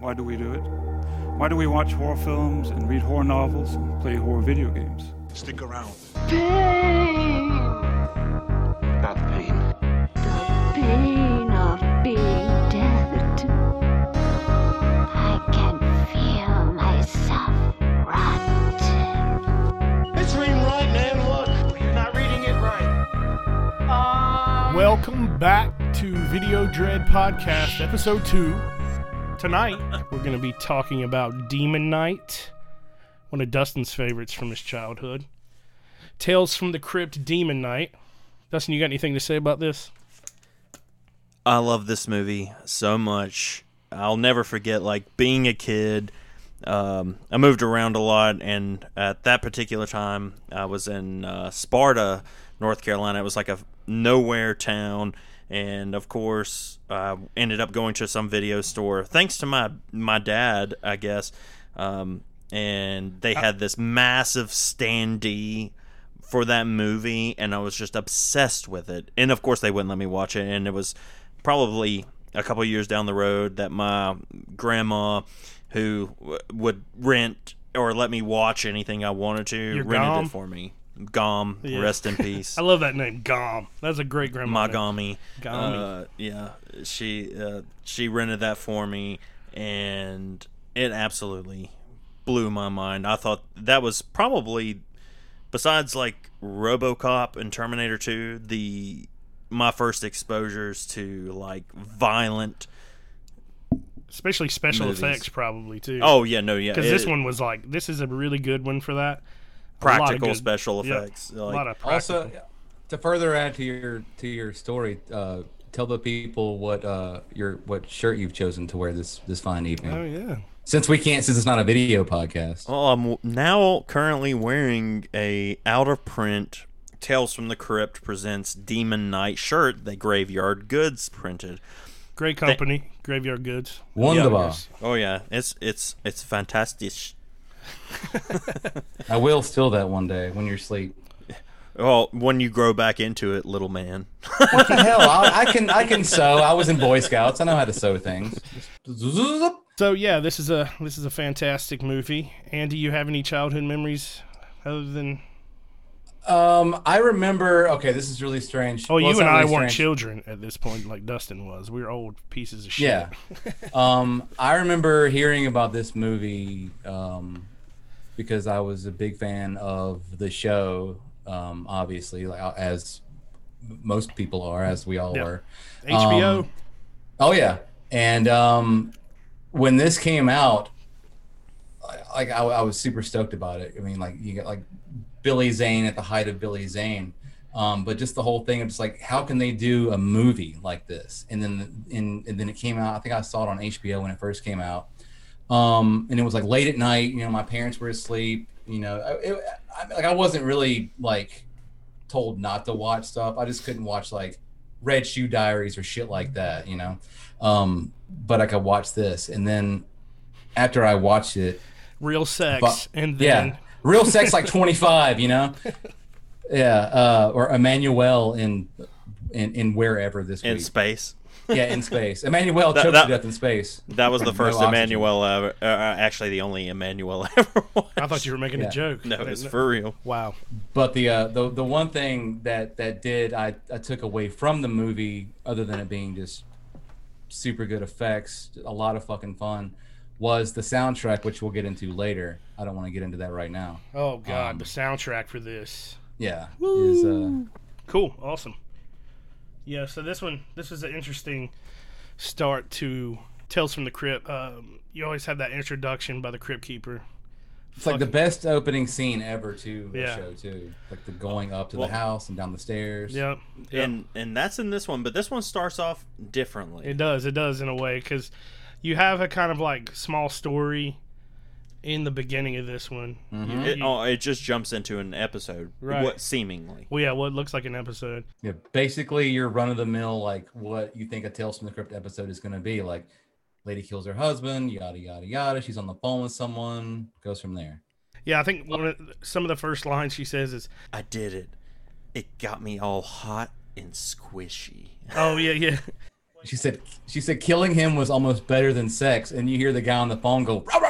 Why do we do it? Why do we watch horror films and read horror novels and play horror video games? Stick around. Pain. About the pain. The pain of being dead. I can feel myself rot. It's reading right, man. Look, you're not reading it right. Welcome back to Video Dread Podcast, Episode 2. Tonight, we're going to be talking about Demon Knight, one of Dustin's favorites from his childhood. Tales from the Crypt Demon Knight. Dustin, you got anything to say about this? I love this movie so much. I'll never forget like being a kid. Um, I moved around a lot, and at that particular time, I was in uh, Sparta, North Carolina. It was like a nowhere town, and of course, uh, ended up going to some video store thanks to my my dad, I guess. Um, and they had this massive standee for that movie, and I was just obsessed with it. And of course, they wouldn't let me watch it, and it was probably a couple years down the road that my grandma, who w- would rent or let me watch anything I wanted to, Your rented it for me. Gom, Yeah. rest in peace. I love that name, Gom. That's a great grandma. Magami. Gami. Uh, yeah, she uh, she rented that for me, and it absolutely blew my mind. I thought that was probably, besides like RoboCop and Terminator Two, the my first exposures to like violent. Especially special Movies. effects, probably, too. Oh yeah, no, yeah, Because this one was like, this is a really good one for that. A lot of practical good- special yeah, effects. a like- lot of practical. Also, to further add to your to your story, uh, tell the people what uh, your what shirt you've chosen to wear this this fine evening. oh, yeah. Since we can't, since it's not a video podcast. Well, I'm now currently wearing a out of print Tales from the Crypt presents Demon Knight shirt that Graveyard Goods printed. Great company, Graveyard Goods. Wonderbar. Oh yeah, it's it's it's fantastic. I will steal that one day when you're asleep. Well, when you grow back into it, little man. What the hell? I, I can I can sew. I was in Boy Scouts. I know how to sew things. So yeah, this is a this is a fantastic movie. And do you have any childhood memories other than? Um, I remember. Okay, this is really strange. Oh, Well, you and not I really weren't strange. children at this point, like Dustin was. We were old pieces of shit. Yeah. um, I remember hearing about this movie um, because I was a big fan of the show. Um, obviously, like uh, as most people are, as we all Yeah. were. HBO. Um, Oh yeah, and um, when this came out, I- like I, I was super stoked about it. I mean, like you get like Billy Zane at the height of Billy Zane, um, but just the whole thing of just like how can they do a movie like this? And then in and then it came out. I think I saw it on HBO when it first came out, um, and it was like late at night. You know, my parents were asleep. You know, I- it, I, like I wasn't really like told not to watch stuff. I just couldn't watch like Red Shoe Diaries or shit like that, you know. Um, but I could watch this, and then after I watched it, Real sex, but- and then yeah, real sex like twenty five, you know. Yeah, uh, or Emmanuelle in in in wherever this In week. space. Yeah, in space. Emmanuelle That- choked that- to death in space. That was the first oxygen. Emmanuelle ever. Uh, actually, the only Emmanuelle I ever watched. I thought you were making Yeah. a joke. No, it's for real. Wow. But the uh, the the one thing that that did I I took away from the movie, other than it being just super good effects, a lot of fucking fun, was the soundtrack, which we'll get into later. I don't want to get into that right now. Oh god, Um, the soundtrack for this. Yeah, is uh, Cool, awesome. Yeah, so this one, this was an interesting start to Tales from the Crypt. Um, you always have that introduction by the Crypt Keeper. it's like the best opening scene ever to the Yeah. show too. Like the going up to Well- the house and down the stairs. Yep. yep. And and that's in this one, but this one starts off differently. It does. It does in a way because you have a kind of like small story in the beginning of this one. Mm-hmm. It, oh, it just jumps into an episode, Right. what seemingly. well, yeah, what looks like an episode. Yeah, basically your run of the mill, like what you think a Tales from the Crypt episode is going to be. Like, lady kills her husband, yada yada yada. She's on the phone with someone. Goes from there. Yeah, I think one of, some of the first lines she says is, I did it. It got me all hot and squishy. "Oh yeah, yeah." She said she said killing him was almost better than sex, and you hear the guy on the phone go rah rah rah rah,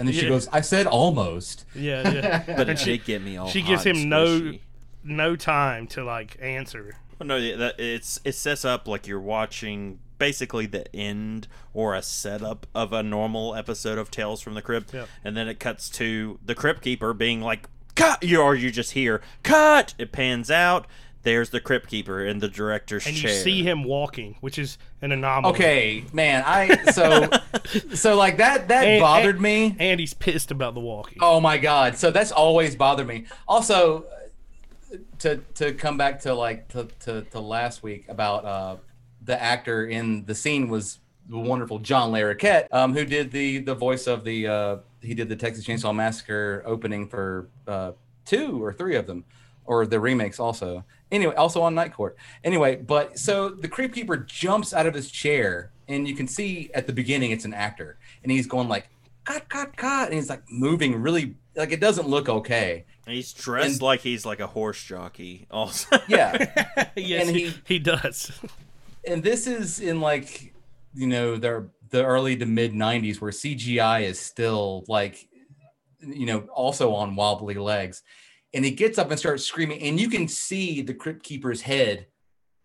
and then she Yeah. goes, "I said almost." Yeah, yeah. But it she- did get me all. she hot gives and him no squishy. no time to like answer. Well, no, yeah, that it's it sets up like you're watching basically the end or a setup of a normal episode of Tales from the Crypt, Yep. and then it cuts to the Crypt Keeper being like, "Cut!" You or you just hear "Cut!" It pans out. There's the Crypt Keeper in the director's And you chair. see him walking, which is an anomaly. Okay, man, I so so like that that And- bothered and- me. And he's pissed about the walking. Oh my god! So that's always bothered me. Also, to to come back to like to to, to last week about uh, the actor in the scene was the wonderful John Larroquette, um, who did the the voice of the uh, he did the Texas Chainsaw Massacre opening for uh, two or three of them, or the remakes also. Anyway, also on Night Court. Anyway, but so the Crypt Keeper jumps out of his chair, and you can see at the beginning it's an actor, and he's going like cut, cut, cut, and he's like moving really like it doesn't look okay. He's dressed and- like he's like a horse jockey. Also, Yeah, yes, and he, he- he does. and this is in like you know the the early to mid '90s where CGI is still like you know also on wobbly legs, and he gets up and starts screaming, and you can see the Crypt Keeper's head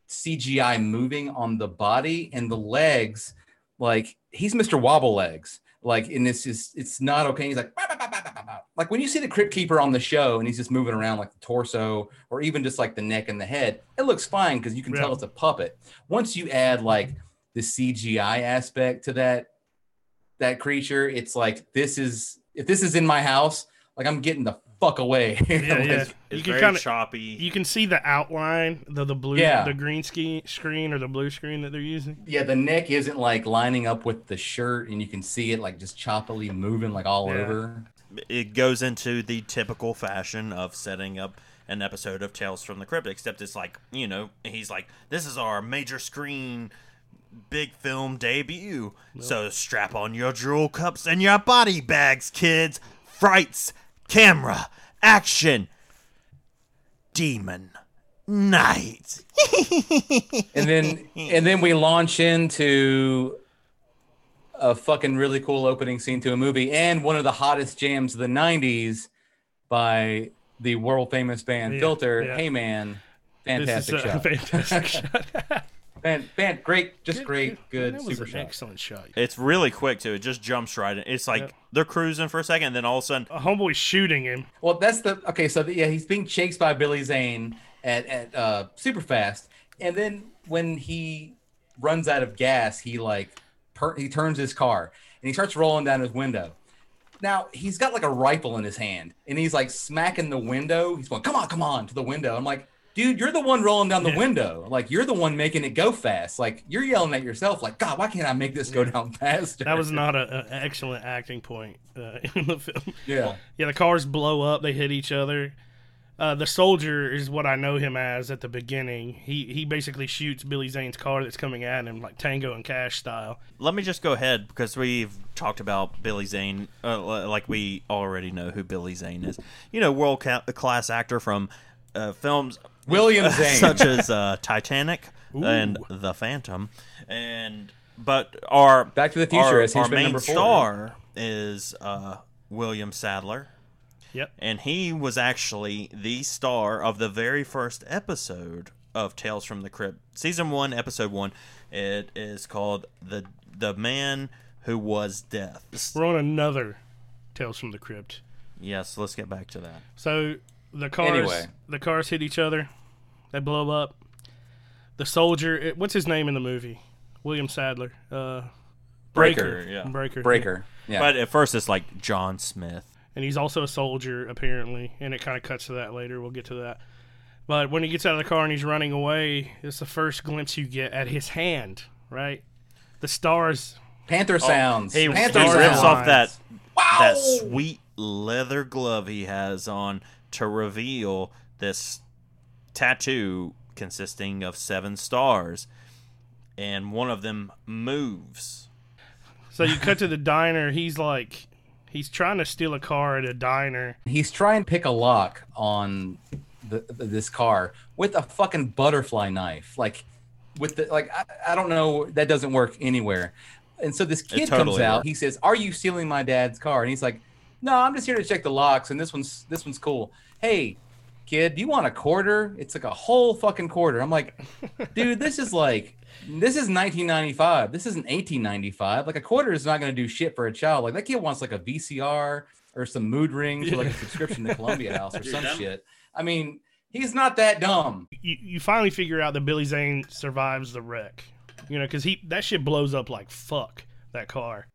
CGI moving on the body and the legs, like he's Mr. Wobble Legs. Like, and this is it's not okay. He's like, "Bah, bah, bah, bah, bah, bah, bah." like when you see the Crypt Keeper on the show and he's just moving around like the torso or even just like the neck and the head, it looks fine because you can tell it's a puppet. Once you add like the CGI aspect to that that creature, it's like this is if this is in my house, like I'm getting the fuck away. Yeah, yeah. it's You can very kinda- choppy. You can see the outline, the the blue, Yeah. the green ski, screen or the blue screen that they're using. Yeah, the neck isn't like lining up with the shirt, and you can see it like just choppily moving like all Yeah. over. it goes into the typical fashion of setting up an episode of Tales from the Crypt, except it's like, you know, he's like, this is our major screen big film debut. So strap on your jewel cups and your body bags, kids. Frights, camera, action, demon, Knight. And then and then we launch into a fucking really cool opening scene to a movie and one of the hottest jams of the '90s by the world famous band Yeah, Filter. yeah. Hey man, This fantastic is a shot. fantastic shot. Fan, fan, great, just great, good, That was super an shot. excellent shot. It's really quick too. It just jumps right in. It's like Yep. they're cruising for a second, and then all of a sudden, A homeboy shooting him. Well, that's the okay. So the, yeah, he's being chased by Billy Zane at at uh, super fast, and then when he runs out of gas, he like per, he turns his car and he starts rolling down his window. Now he's got like a rifle in his hand, and he's like smacking the window. He's going, "Come on, come on!" to the window. I'm like, dude, you're the one rolling down the Yeah. window. Like you're the one making it go fast. Like you're yelling at yourself. Like God, why can't I make this go down faster? That was not an excellent acting point uh, in the film. yeah. Yeah, the cars blow up. They hit each other. Uh, the soldier is what I know him as at the beginning. He he basically shoots Billy Zane's car that's coming at him like Tango and Cash style. let me just go ahead because we've talked about Billy Zane, uh, like we already know who Billy Zane is. You know, world ca- class actor from uh, films William Zane. such as uh, Titanic and The Phantom, and but our Back to the Future, our, as he's our main number four. star is uh, William Sadler. Yep. and he was actually the star of the very first episode of Tales from the Crypt, season one, episode one. It is called the the man who was death. We're on another Tales from the Crypt. Yes, let's get back to that. So the cars Anyway. the cars hit each other. They blow up. The soldier, it, what's his name in the movie? William Sadler. Uh, Breaker, yeah. Breaker. Breaker. Yeah. But at first, it's like John Smith. and he's also a soldier apparently and it kind of cuts to that later we'll get to that but when he gets out of the car and he's running away it's the first glimpse you get at his hand right the stars Panther sounds. He, he Panther Stars rips sounds. off that Wow. that sweet leather glove he has on to reveal this tattoo consisting of seven stars, and one of them moves. so you cut to the diner he's like he's trying to steal a car at a diner He's trying to pick a lock on the, the- this car with a fucking butterfly knife. Like with the like I, I don't know that doesn't work anywhere. And so this kid comes out. works. He says, "Are you stealing my dad's car?" And he's like, "No, I'm just here to check the locks. And this one's this one's cool. Hey, kid, do you want a quarter? It's like a whole fucking quarter." I'm like, "Dude, this is like." This is 1995. This isn't 1895. Like a quarter is not going to do shit for a child. Like that kid wants like a VCR or some mood rings or like a subscription to Columbia House or some shit. I mean, he's not that dumb. You, you finally figure out that Billy Zane survives the wreck. You know, because he that shit blows up like fuck that car.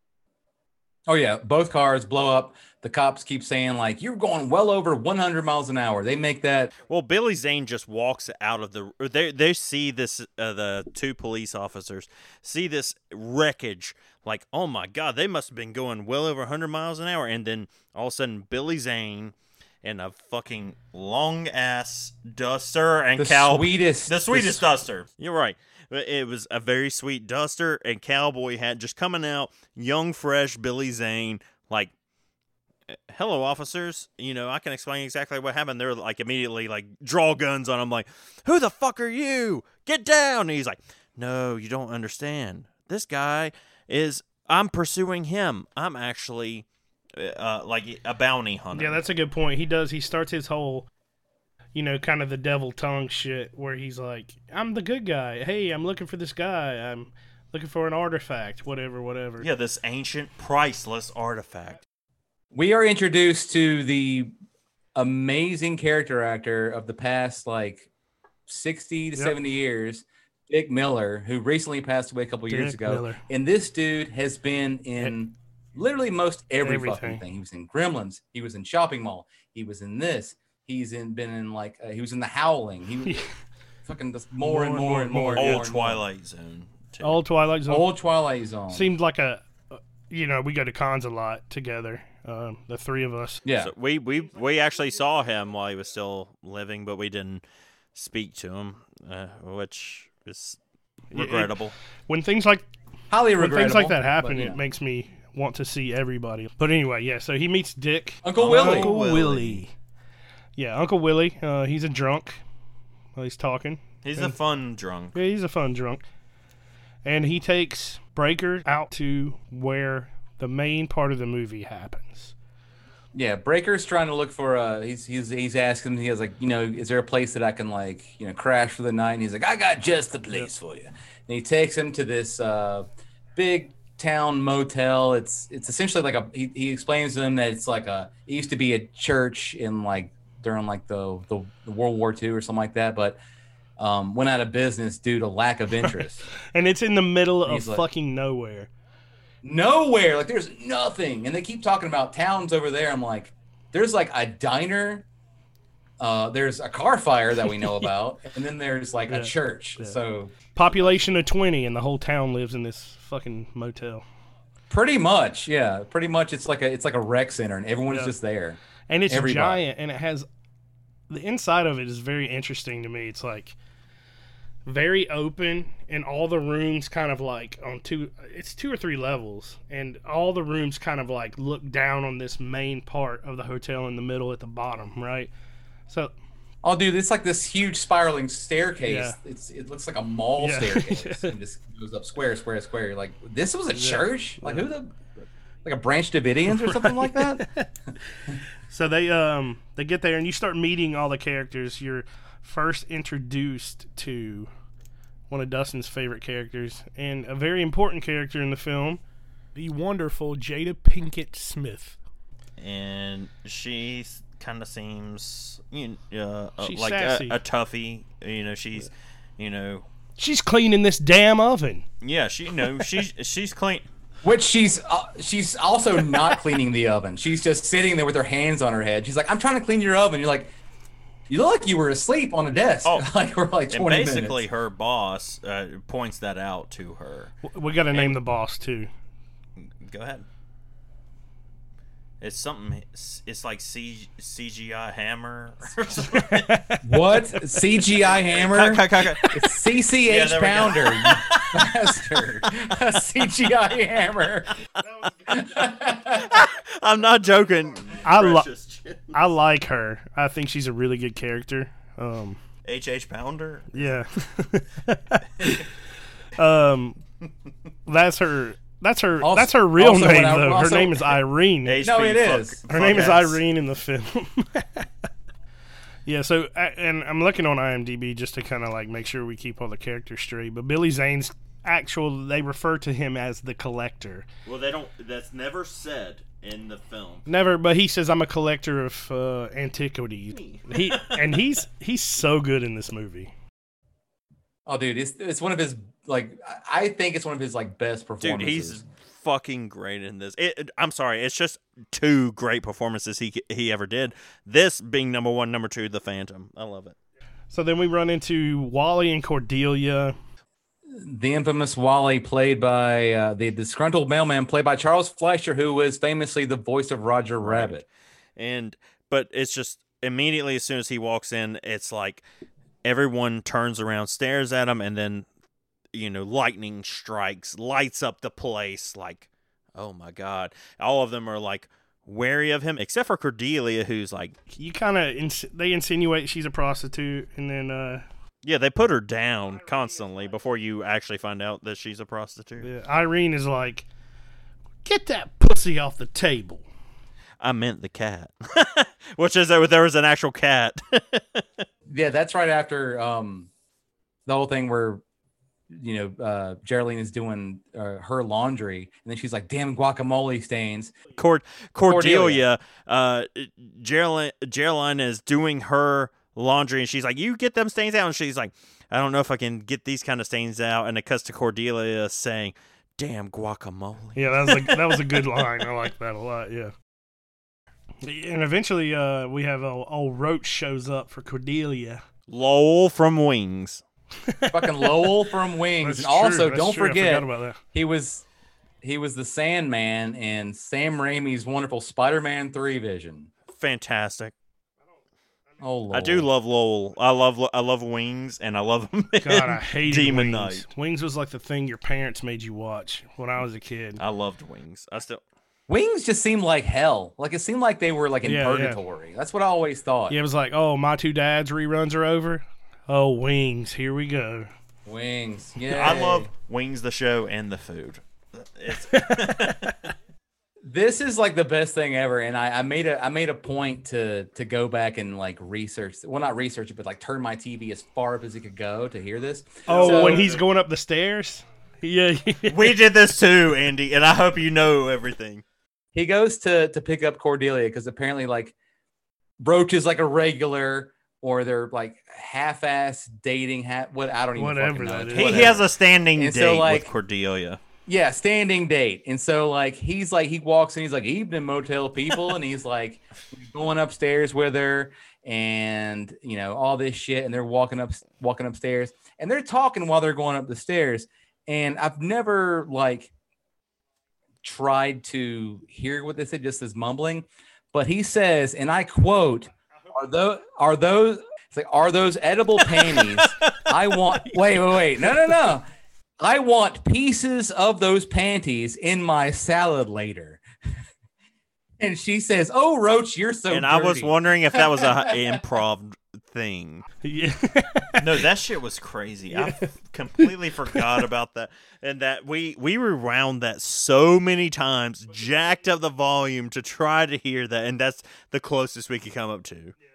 Oh yeah, both cars blow up. The cops keep saying like you're going well over 100 miles an hour. They make that Well, Billy Zane just walks out of the. They they see this. Uh, the two police officers see this wreckage. Like, oh my god, they must have been going well over 100 miles an hour. And then all of a sudden, Billy Zane in a fucking long ass duster and the cow. sweetest the sweetest the duster. You're right. It was a very sweet duster and cowboy hat just coming out, young, fresh Billy Zane. Like, hello, officers. You know, I can explain exactly what happened. They're like immediately like draw guns on him, like, who the fuck are you? Get down. And he's like, no, you don't understand. This guy is, I'm pursuing him. I'm actually uh, like a bounty hunter. Yeah, that's a good point. He does. He starts his whole, you know, kind of the devil tongue shit where he's like, "I'm the good guy. Hey, I'm looking for this guy. I'm looking for an artifact. Whatever, whatever." yeah, this ancient, priceless artifact. we are introduced to the amazing character actor of the past like 60 to Yep. 70 years, Dick Miller, who recently passed away a couple years Dick ago. Miller. And this dude has been in literally most every Everything. fucking thing. He was in Gremlins. He was in Shopping Mall. He was in this. He's in been in like uh, he was in The Howling. He was fucking just more, and more and more. and more Old and more. Twilight Zone. too. Old Twilight Zone Old Twilight Zone. seemed like a, you know, we go to cons a lot together. Um, the three of us. yeah. So we we we actually saw him while he was still living, but we didn't speak to him, uh, which is Yeah, it- regrettable. When things like Highly when regrettable. things like that happen, but, you it makes me want to see everybody. But anyway, yeah. So he meets Dick. Uncle Willie. Uncle Willie. Willie. Yeah, Uncle Willie. Uh, he's a drunk. Well, he's talking. He's a fun drunk. Yeah, he's a fun drunk. And he takes Breaker out to where the main part of the movie happens. Yeah, Breaker's trying to look for uh he's he's he's asking he has like, you know, is there a place that I can like, you know, crash for the night? And he's like, I got just the place for you. And he takes him to this uh big town motel. It's it's essentially like a he, he explains to him that it's like a it used to be a church in like during like the the, the World War II or something like that, but um went out of business due to lack of interest. And it's in the middle of like- fucking nowhere. nowhere. Like there's nothing. And they keep talking about towns over there. I'm like, there's like a diner. Uh, there's a car fire that we know about, and then there's like Yeah. a church. Yeah. So Population of 20, and the whole town lives in this fucking motel. pretty much, yeah, pretty much. It's like a it's like a rec center, and everyone's Yeah. just there. And it's Everybody. giant and it has the inside of it is very interesting to me it's like very open and all the rooms kind of like on two it's two or three levels and all the rooms kind of like look down on this main part of the hotel in the middle at the bottom right so Oh, dude, it's like this huge spiraling staircase. Yeah. It's it looks like a mall Yeah. staircase. and just goes up square, square, square. You're like, this was a church? Like who the like a Branch Davidians or something like that? so they um they get there and you start meeting all the characters you're first introduced to one of Dustin's favorite characters and a very important character in the film the wonderful Jada Pinkett Smith and she kind of seems you know, uh, She's like a, sassy. a toughie. You know, she's you know, she's cleaning this damn oven yeah, she you know she's she's clean. Which she's uh, she's also not cleaning the oven. She's just sitting there with her hands on her head. She's like, "I'm trying to clean your oven." You're like, "You look like you were asleep on a desk." Oh. like we're like And basically, minutes. her boss uh, points that out to her. We got to name the boss too Go ahead. It's something. It's, it's like C, CGI hammer. What CGI hammer? It's CCH Yeah, there we go. pounder, you bastard. A CGI hammer. I'm not joking. I li- I like her I think she's a really good character um H. H. Pounder. Yeah. um, that's her. That's her. Also- that's her real name I- though. also- her name is Irene. HP No, it fuck- is. her name is. Irene in the film. yeah. So, and I'm looking on IMDb just to kind of like make sure we keep all the characters straight. But Billy Zane's actual, they refer to him as the collector. Well, they don't. That's never said in the film. Never, but he says I'm a collector of uh, antiquities. He and he's he's so good in this movie. Oh, dude, it's it's one of his like I- I think it's one of his like best performances. Dude, performances. he's fucking great in this. It, it- I'm sorry, it's just two great performances he he ever did. This being number one, number two, The Phantom. I love it. So then we run into Wally and Cordelia. the infamous Wally, played by uh, the disgruntled mailman, played by Charles Fleischer, who was famously the voice of Roger Rabbit. and but it's just immediately as soon as he walks in it's like everyone turns around stares at him and then you know lightning strikes lights up the place like oh my god. All of them are like wary of him except for cordelia who's like You kind of ins- they insinuate she's a prostitute, and then uh, yeah they put her down constantly before you actually find out that she's a prostitute. Yeah, Irene is like, "Get that pussy off the table." i meant the cat. Which is that there was an actual cat. Yeah, that's right after um, the whole thing where you know uh, Geraldine is doing uh, her laundry, and then she's like, "Damn guacamole stains." Cord- Cordelia, Cordelia. uh, Geraldine, Geraldine is doing her laundry, and she's like, "You get them stains out," and she's like, "I don't know if I can get these kind of stains out," and it cuts to Cordelia saying, "Damn guacamole." Yeah, that was a, that was a good line. I like that a lot. Yeah. And eventually, uh, we have old, old Roach shows up for Cordelia. Lowell from Wings. Fucking Lowell from Wings, That's and also true, don't true, forget about that. he was he was the Sandman in Sam Raimi's wonderful Spider-Man Three Vision. Fantastic. Oh, Lord. I do love Lowell. I love I love Wings, and I love him. in God, I hated Demon Wings. Knight. Wings was like the thing your parents made you watch when I was a kid. I loved Wings. I still. Wings just seemed like hell. Like it seemed like they were like in Yeah, yeah. purgatory. That's what I always thought. Yeah, it was like, oh, my two dads reruns are over. Oh, Wings, here we go. Wings. Yeah. I love Wings the show and the food. It's this is like the best thing ever and I, I made a i made a point to to go back and like research well not research it but like turn my tv as far up as it could go to hear this Oh, So- when he's going up the stairs? Yeah. we did this too, Andy, and I hope you know everything. he goes to to pick up cordelia because apparently like roach is like a regular or they're like half-ass dating half what i don't even Whatever know. that is. He, he has a standing And date so, like- with Cordelia. Yeah, standing date. And so like he's like he walks in, he's like evening motel people, and he's like going upstairs with her and you know, all this shit, and they're walking up walking upstairs and they're talking while they're going up the stairs. And I've never like tried to hear what they said just as mumbling, but he says, and I quote, are those are those it's like are those edible panties? I want wait, wait, wait. No, no, no. I want pieces of those panties in my salad later. and she says, "Oh, Roach, you're so." and I was wondering if that was a improv thing. yeah. No, that shit was crazy. I completely forgot about that. And that we we rewound that so many times, jacked up the volume to try to hear that, and that's the closest we could come up to. Yeah,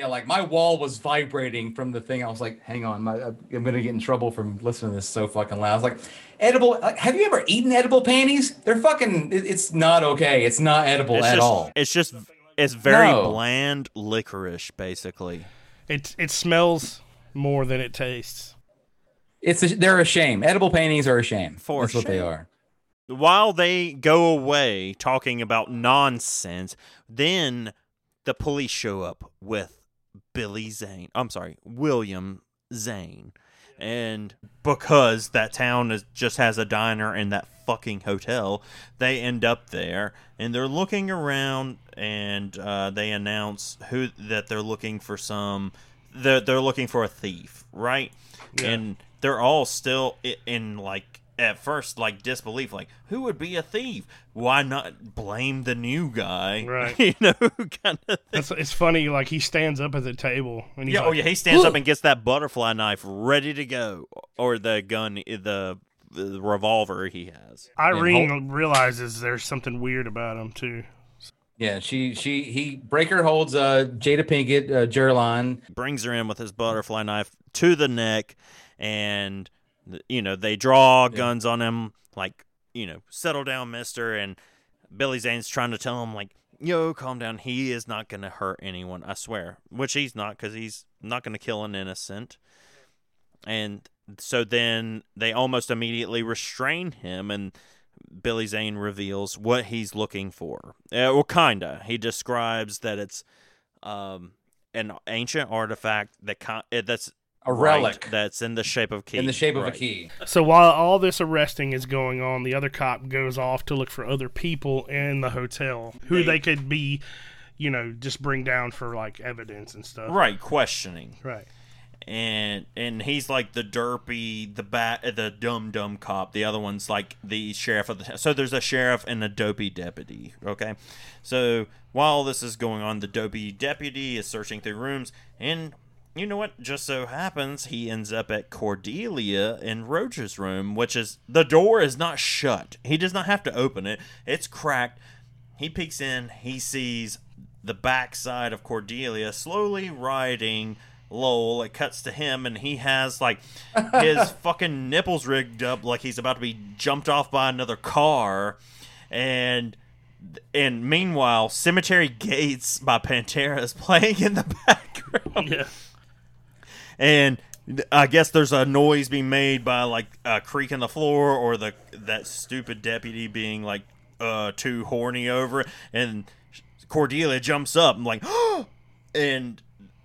like my wall was vibrating from the thing. I was like, "Hang on, my, uh, I'm gonna get in trouble from listening to this so fucking loud." I was like, "Edible? Like, have you ever eaten edible panties? They're fucking. it- it's not okay. It's not edible It's at just, all." It's just it's very No. bland licorice, basically. It, it smells more than it tastes. It's a, they're a shame. Edible panties are a shame. For That's what they are. while they go away talking about nonsense, then the police show up with Billy Zane. I'm sorry, William Zane. And because that town is, just has a diner and that fucking hotel, they end up there and they're looking around and uh, they announce who that they're looking for some. They're, they're looking for a thief, right? Yeah. And they're all still i- in like at first like disbelief, like who would be a thief? Why not blame the new guy? Right. you know, kind of. Thing. It's, it's funny. Like he stands up at the table and he's Yeah, like, oh yeah, he stands up and gets that butterfly knife ready to go, or the gun, the, the revolver he has. Irene realizes there's something weird about him too. Yeah, she she he Breaker holds uh Jada Pinkett, uh Jeryline. Brings her in with his butterfly knife to the neck, and you know they draw guns on him, like you know, settle down, Mister. And Billy Zane's trying to tell him like, yo, calm down. He is not gonna hurt anyone, I swear. Which he's not, because he's not gonna kill an innocent. And so then they almost immediately restrain him, and Billy Zane reveals what he's looking for. Uh, well, kinda. He describes that it's um, an ancient artifact that con- uh, that's A right, relic that's in the shape of key. in the shape of Right. a key. So while all this arresting is going on, the other cop goes off to look for other people in the hotel who they could be, you know, just bring down for like evidence and stuff. Right, questioning. Right. and and he's like the derpy, the bat, the dumb dumb cop. The other one's like the sheriff of the. So there's a sheriff and a dopey deputy. Okay, so while this is going on, the dopey deputy is searching through rooms, and you know what? Just so happens he ends up at Cordelia in Roach's room, which is the door is not shut. He does not have to open it. It's cracked. He peeks in. He sees the backside of Cordelia slowly riding Lowell. It cuts to him, and he has like his fucking nipples rigged up like he's about to be jumped off by another car, and and meanwhile, Cemetery Gates by Pantera is playing in the background Yeah. And I guess there's a noise being made by like a creak in the floor or the that stupid deputy being like uh too horny over it. And Cordelia jumps up and like and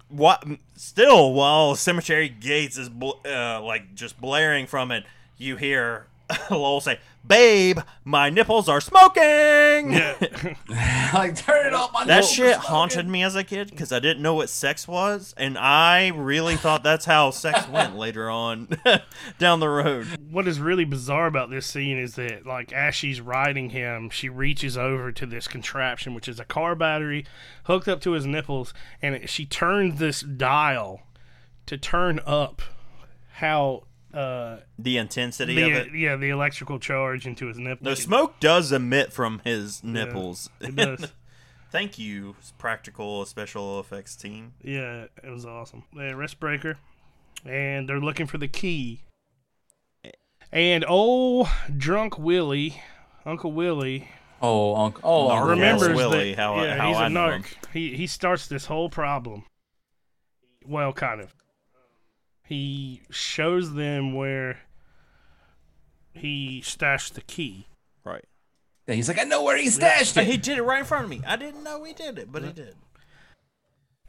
what still while cemetery gates is bl- uh, like just blaring from it you hear Lowell say babe my nipples are smoking like turn it off. My that nipples shit haunted me as a kid because I didn't know what sex was, and I really thought that's how sex went later on down the road. What is really bizarre about this scene is that, like, as she's riding him, she reaches over to this contraption, which is a car battery hooked up to his nipples, and it, she turns this dial to turn up how uh, The intensity the, of it. yeah the electrical charge into his nipples. The smoke does emit from his nipples. It does. Thank you, practical special effects team. yeah, it was awesome. They arrest Breaker, and they're looking for the key. And old drunk Willie, Uncle Willie, Oh, uncle. Oh, Narc Uncle remembers Willie, that, how I- yeah, how he's I a know narc. him. He he starts this whole problem. Well, kind of. He shows them where he stashed the key. Right. Yeah, he's like, I know where he stashed it. He did it right in front of me. I didn't know he did it, but he did.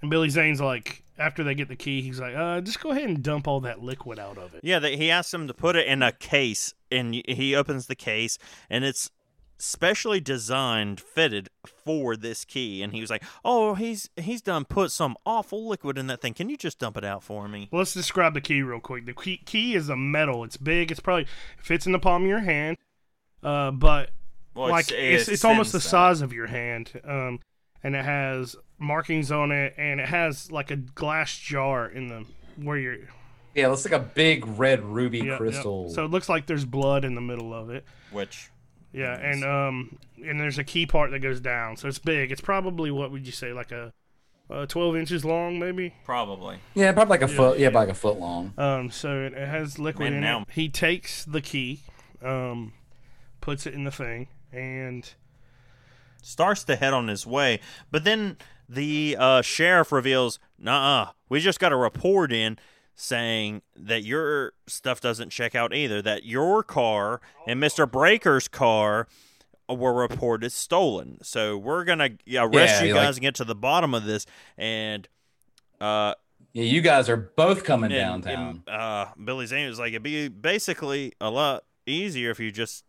And Billy Zane's like, after they get the key, he's like, uh, just go ahead and dump all that liquid out of it. Yeah, they, he asks him to put it in a case, and he opens the case, and it's specially designed, fitted for this key. And he was like, "Oh, he's he's done put some awful liquid in that thing. Can you just dump it out for me?" Let's describe the key real quick. The key, key is a metal. It's big. It's probably fits in the palm of your hand. Uh, but Well, like it's, it it's almost the extends size of your hand. Um, and it has markings on it, and it has like a glass jar in the where you're. Yeah, looks like a big red ruby yeah, yeah. crystal. So it looks like there's blood in the middle of it. Which Yeah, and um, and there's a key part that goes down. So it's big. It's probably what would you say, like a, uh, 12 inches long, maybe. probably yeah, probably like a foot. Yeah, about like a foot long. Um, so it, it has liquid Man, in now- it. He takes the key, um, puts it in the thing, and starts to head on his way, but then the uh, sheriff reveals, "Nah, we just got a report in." Saying that your stuff doesn't check out either. That your car and Mr. Breaker's car were reported stolen. So we're gonna arrest Yeah, you like- guys and get to the bottom of this. And uh, Yeah, you guys are both coming and, downtown. and, uh, Billy Zane was like, it'd be basically a lot easier if you just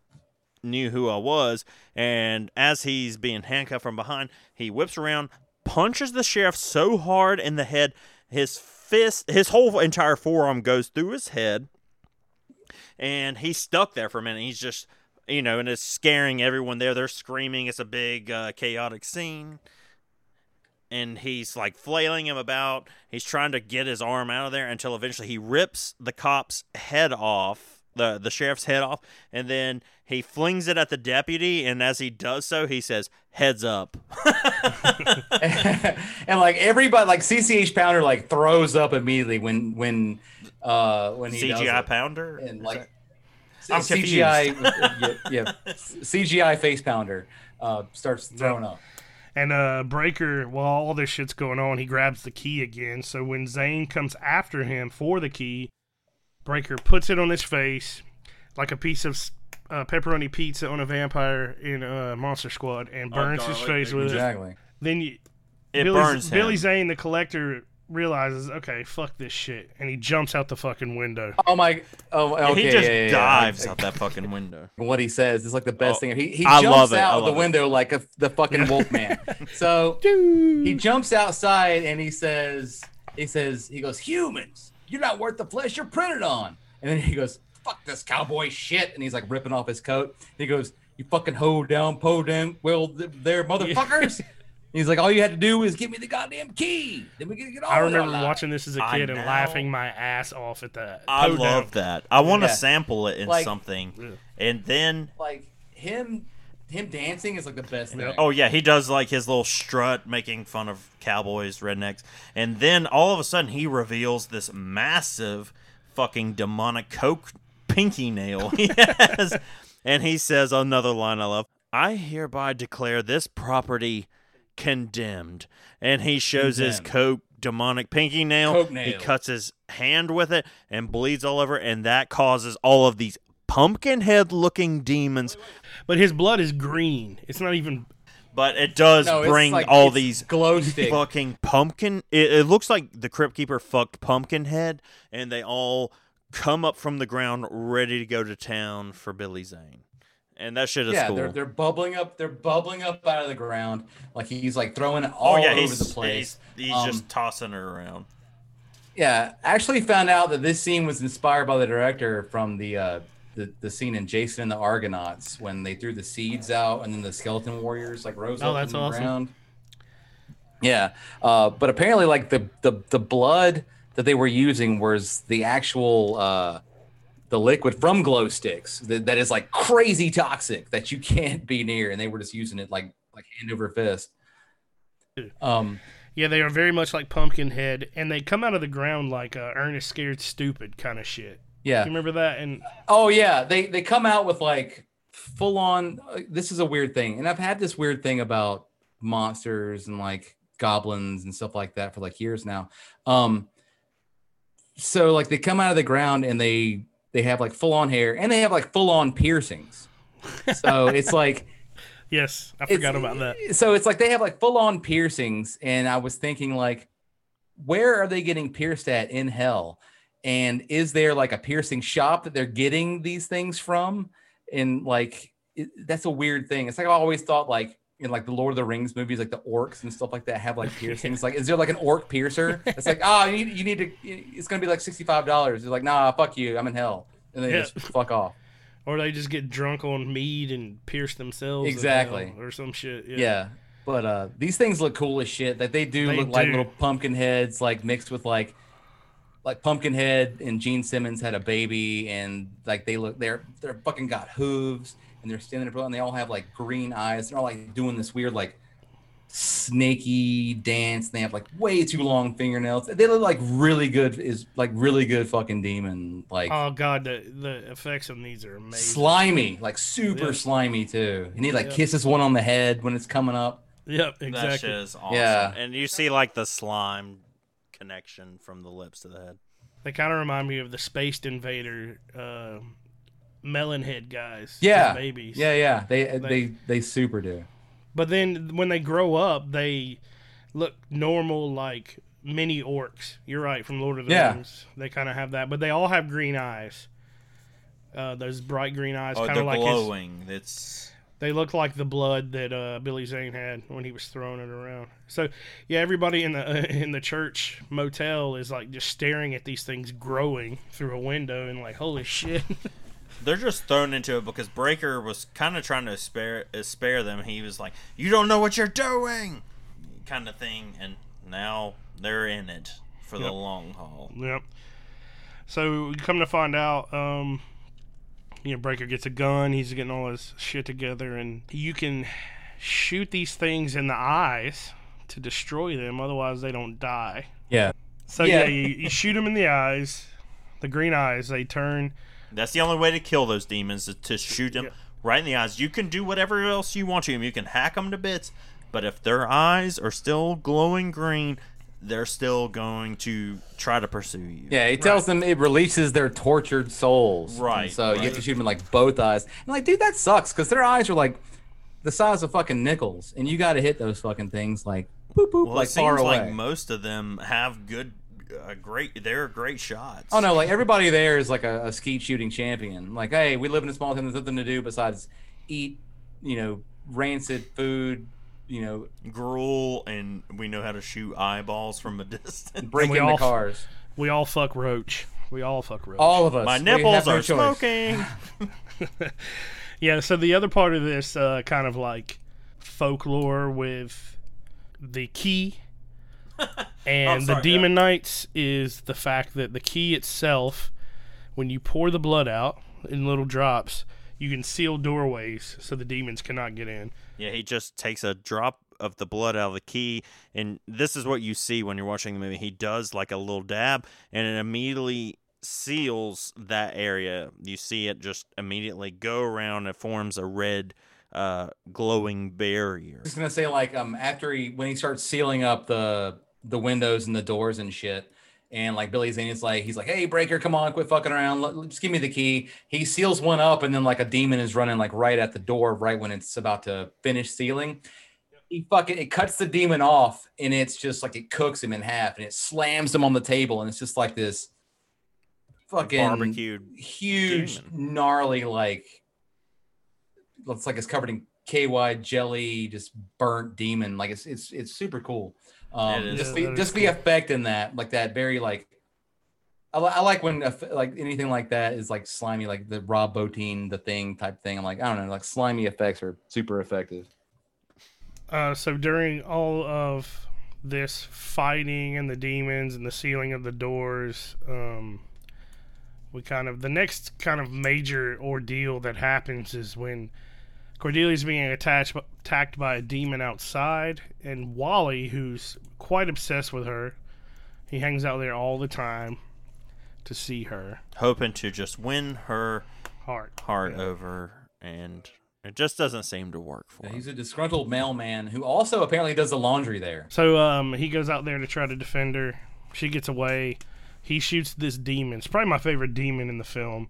knew who I was. And as he's being handcuffed from behind, he whips around, punches the sheriff so hard in the head, his fist, his whole entire forearm goes through his head. and he's stuck there for a minute. He's just, you know, and it's scaring everyone there. They're screaming. It's a big uh, chaotic scene. And he's like flailing him about. He's trying to get his arm out of there until eventually he rips the cop's head off, the the sheriff's head off, and then he flings it at the deputy. And as he does so, he says, "Heads up." and like everybody, like CCH Pounder, like throws up immediately when when uh when he does CGI it. pounder. and like I'm CGI, yeah, yeah, CGI face pounder uh, starts throwing up. And uh, Breaker, while all this shit's going on, he grabs the key again. So when Zane comes after him for the key, Breaker puts it on his face like a piece of uh, pepperoni pizza on a vampire in uh, Monster Squad and burns his face with it. Exactly. Then you, it Billy, burns him. Billy Zane, the collector, realizes, okay, fuck this shit, and he jumps out the fucking window. Oh my! Oh, okay. he just yeah, yeah, yeah. dives I- out that fucking window. what he says is like the best Oh, thing. He, he I jumps love it. I out the love it. window like a, the fucking wolf man. so he jumps outside and he says, he says, he goes, humans, you're not worth the flesh you're printed on. And then he goes, fuck this cowboy shit. And he's like ripping off his coat. He goes, you fucking hoe down, po down, well, th- there, motherfuckers. He's like, all you had to do is give me the goddamn key. Then we can get all I remember watching this as a kid and know. laughing my ass off at that. I love down. that. I want to Yeah. sample it in Like- something, and then Like him, him dancing is like the best thing. Yep. oh yeah, he does like his little strut, making fun of cowboys, rednecks, and then all of a sudden he reveals this massive fucking demonic coke pinky nail he has, and he says another line I love: "I hereby declare this property condemned," and he shows his coke demonic pinky nail. Coke He cuts his hand with it and bleeds all over, and that causes all of these pumpkin head looking demons. But his blood is green. It's not even. But it does No, bring like- all these glow stick. fucking pumpkin. It, it looks like the Crypt Keeper fucked Pumpkinhead, and they all come up from the ground ready to go to town for Billy Zane. And that shit is yeah, cool. they're they're bubbling up. They're bubbling up out of the ground. Like he's like throwing it oh all yeah, over he's, the place. he's, he's Um, just tossing it around. Yeah, actually found out that this scene was inspired by the director from the uh, the, the scene in Jason and the Argonauts when they threw the seeds out and then the skeleton warriors like rose Oh, up that's from the awesome. ground. Yeah, uh, but apparently, like the, the the blood that they were using was the actual uh, the liquid from glow sticks that, that is like crazy toxic that you can't be near, and they were just using it like like hand over fist. Um, Yeah, they are very much like Pumpkinhead, and they come out of the ground like uh, Ernest Scared Stupid kind of shit. Yeah. You remember that? And Oh yeah, they they come out with like full on. Uh, this is a weird thing, and I've had this weird thing about monsters and like goblins and stuff like that for like years now. Um, so like they come out of the ground and they they have like full on hair and they have like full on piercings. So it's like yes, I forgot about that. So it's like they have like full on piercings, and I was thinking like, where are they getting pierced at in hell? And is there like a piercing shop that they're getting these things from? And like, it, that's a weird thing. It's like I always thought like in like the Lord of the Rings movies, like the orcs and stuff like that have like piercings. Like, is there like an orc piercer? It's like, oh, you need, you need to. It's gonna be like sixty five dollars. It's like, nah, fuck you, I'm in hell, and they Yeah. just fuck off. Or they just get drunk on mead and pierce themselves. Exactly. or some shit. Yeah. Yeah. But uh these things look cool as shit. That they do They look like little pumpkin heads, like mixed with like like Pumpkinhead and Gene Simmons had a baby, and like they look they're they're fucking got hooves, and they're standing up, and they all have like green eyes. They're all like doing this weird like snaky dance. And they have like way too long fingernails. They look like really good is like really good fucking demon like Oh god, the the effects on these are amazing. slimy, like super Yeah. slimy too. And he like Yeah. kisses one on the head when it's coming up. Yep, That exactly. shit is awesome. Yeah. And you see like the slime connection from the lips to the head. They kind of remind me of the Spaced Invader uh, melon head guys. Yeah, babies. Yeah, yeah, they Like- they they super do. But then when they grow up, they look normal, like mini orcs. You're right, from Lord of the Yeah. Rings. They kind of have that, but they all have green eyes. Uh, those bright green eyes, Oh, kind they're of like his, glowing. It's They look like the blood that uh, Billy Zane had when he was throwing it around. So yeah, everybody in the uh, in the church motel is like just staring at these things growing through a window and like, holy shit. They're just thrown into it because Breaker was kind of trying to spare uh, spare them. He was like, "You don't know what you're doing," kind of thing, and now they're in it for the long haul. Yep. So we come to find out, um, you know, Breaker gets a gun. He's getting all his shit together, and you can shoot these things in the eyes to destroy them. Otherwise, they don't die. Yeah. So Yeah. yeah, you, you shoot them in the eyes, the green eyes. They turn. That's the only way to kill those demons is to shoot them Yeah. right in the eyes. You can do whatever else you want to them. You can hack them to bits, but if their eyes are still glowing green, they're still going to try to pursue you. Yeah, he tells them it releases their tortured souls. And Right, so you have to shoot them in like both eyes. And like, dude, that sucks because their eyes are like the size of fucking nickels, and you got to hit those fucking things like boop boop, Well, like it far seems away. like most of them have good, uh, great. They're great shots. Oh no, like everybody there is like a, a skeet shooting champion. Like, hey, we live in a small town. There's nothing to do besides eat, you know, rancid food. You know, gruel, and we know how to shoot eyeballs from a distance. break we into all- cars. We all fuck Roach. We all fuck Roach. All of us. My nipples no are choice. smoking. Yeah, so the other part of this uh, kind of like folklore with the key and Oh, the sorry, demon knights is the fact that the key itself, when you pour the blood out in little drops, you can seal doorways so the demons cannot get in. Yeah, he just takes a drop of the blood out of the key, and this is what you see when you're watching the movie. He does like a little dab, and it immediately seals that area. You see it just immediately go around and forms a red, uh, glowing barrier. just gonna say like um after he when he starts sealing up the the windows and the doors and shit and like Billy Zane is like he's like hey breaker come on quit fucking around let, just give me the key he seals one up and then like a demon is running like right at the door right when it's about to finish sealing he fucking it cuts the demon off and it's just like it cooks him in half and it slams him on the table and it's just like this fucking Barbecued. huge demon. gnarly like looks like it's covered in KY jelly, just burnt demon. Like it's it's it's super cool. Um, just Yeah, the, that is just the cool. effect in that, like that very like. I, I like when eff- like anything like that is like slimy, like the Rob Bottin, the thing type thing. I'm like, I don't know, like slimy effects are super effective. Uh, so during all of this fighting and the demons and the sealing of the doors, um, we kind of the next kind of major ordeal that happens is when Cordelia's being attached attacked by a demon outside, and Wally, who's quite obsessed with her, he hangs out there all the time to see her Hoping to just win her heart. heart Yeah. over, and it just doesn't seem to work for Yeah, him. he's a disgruntled mailman who also apparently does the laundry there. So um, he goes out there to try to defend her. She gets away. He shoots this demon. It's probably my favorite demon in the film.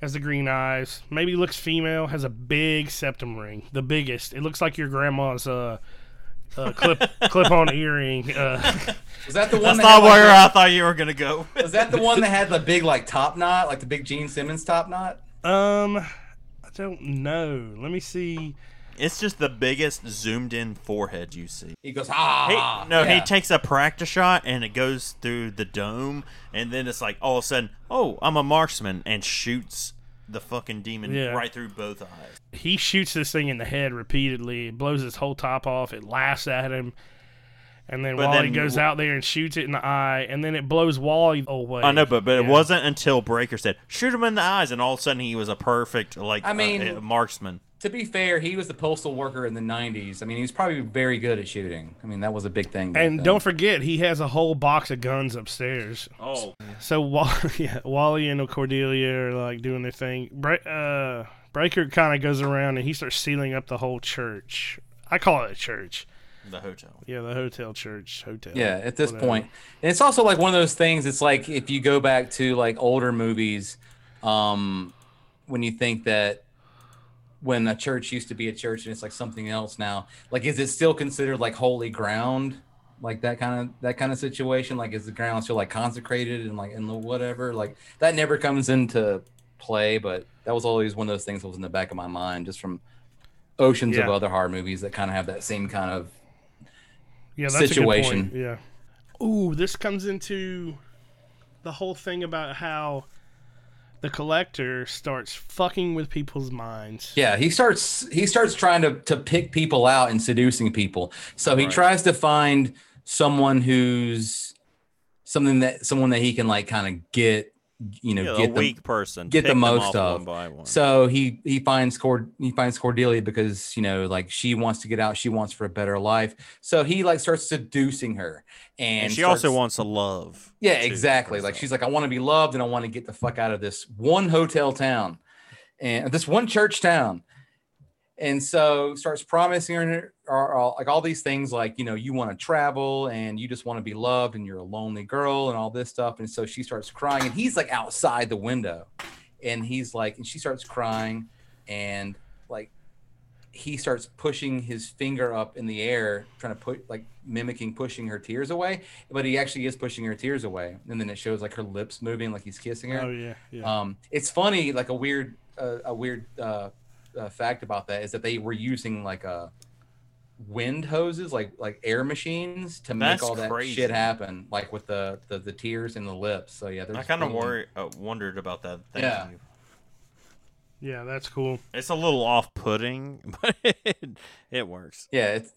Has the green eyes. Maybe looks female. Has a big septum ring, the biggest. It looks like your grandma's uh, uh clip clip on earring. Uh, Was that the one? That's that not had, like, where the- I thought you were gonna go. Was that the one that had the big like top knot, like the big Gene Simmons top knot? um, I don't know. Let me see. It's just the biggest zoomed in forehead you see. He goes, He, ah. no, he takes a practice shot and it goes through the dome, and then it's like all of a sudden, oh, I'm a marksman, and shoots the fucking demon Yeah. right through both eyes. He shoots this thing in the head repeatedly. It blows his whole top off. It laughs at him. And then But Wally then- goes out there and shoots it in the eye, and then it blows Wally away. I know, but but it wasn't until Breaker said, "Shoot him in the eyes," and all of a sudden he was a perfect like I mean- uh, marksman. To be fair, he was the postal worker in the '90s. I mean, he was probably very good at shooting. I mean, that was a big thing. And then. don't forget, he has a whole box of guns upstairs. Oh, So yeah, Wally and Cordelia are like doing their thing. Bre- uh, Breaker kind of goes around and he starts sealing up the whole church. I call it a church. the hotel. Yeah, the hotel church hotel. Yeah, at this whatever. point, and it's also like one of those things. It's like if you go back to like older movies, um, when you think that when a church used to be a church and it's like something else now, like is it still considered like holy ground? Like that kind of that kind of situation. Like is the ground still like consecrated and like and the whatever? Like that never comes into play, but that was always one of those things that was in the back of my mind just from oceans of other horror movies that kind of have that same kind of Yeah, that's situation. A good point. Yeah. Ooh, this comes into the whole thing about how the collector starts fucking with people's minds. Yeah, he starts he starts trying to to pick people out and seducing people. So he Right. tries to find someone who's something that someone that he can like kind of get you know Yeah, a get the, weak person. get the pick most of. one by one. So he he finds Cord he finds Cordelia because you know like she wants to get out, she wants for a better life. So he like starts seducing her, and, and she also wants a love. yeah too, exactly like she's like I want to be loved and I want to get the fuck out of this one hotel town, and this one church town, and so starts promising her or, or, like all these things like you know you want to travel and you just want to be loved and you're a lonely girl and all this stuff. And so she starts crying and he's like outside the window. And he's like and she starts crying and like he starts pushing his finger up in the air trying to put like mimicking pushing her tears away. But he actually is pushing her tears away. And then it shows like her lips moving like he's kissing her. Oh yeah, yeah. um, it's funny, like a weird, uh, a weird uh, uh, fact about that is that they were using like uh, wind hoses, like like air machines, to make That's all that crazy. shit happen, like with the the, the tears and the lips. So yeah, I kind of worry, uh, wondered about that. Thank Yeah. you. yeah, that's cool. It's a little off-putting, but it, it works. Yeah, it's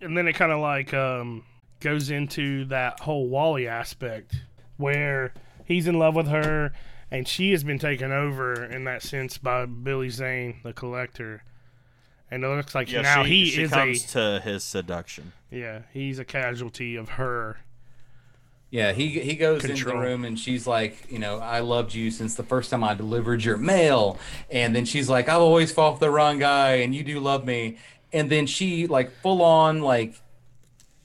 and then it kind of like um, goes into that whole Wally aspect where he's in love with her and she has been taken over in that sense by Billy Zane, the collector. And it looks like Yeah, now she, he she is comes a to his seduction. yeah he's a casualty of her. yeah. He he goes into Control. the room and she's like, you know, I loved you since the first time I delivered your mail, and then she's like, I've always fought the wrong guy, and you do love me, and then she like full on like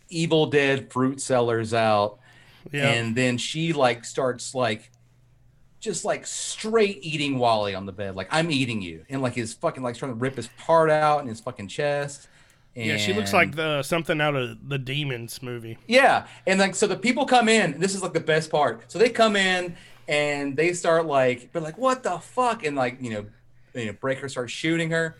Evil Dead fruit sellers out. Yeah, and then she like starts like just like straight eating Wally on the bed, like I'm eating you, and like his fucking like trying to rip his part out in his fucking chest. And, yeah, she looks like the something out of the Demons movie. yeah, and like so the people come in. And this is like the best part. So they come in and they start like they're like what the fuck, and like you know, you know Breaker starts shooting her,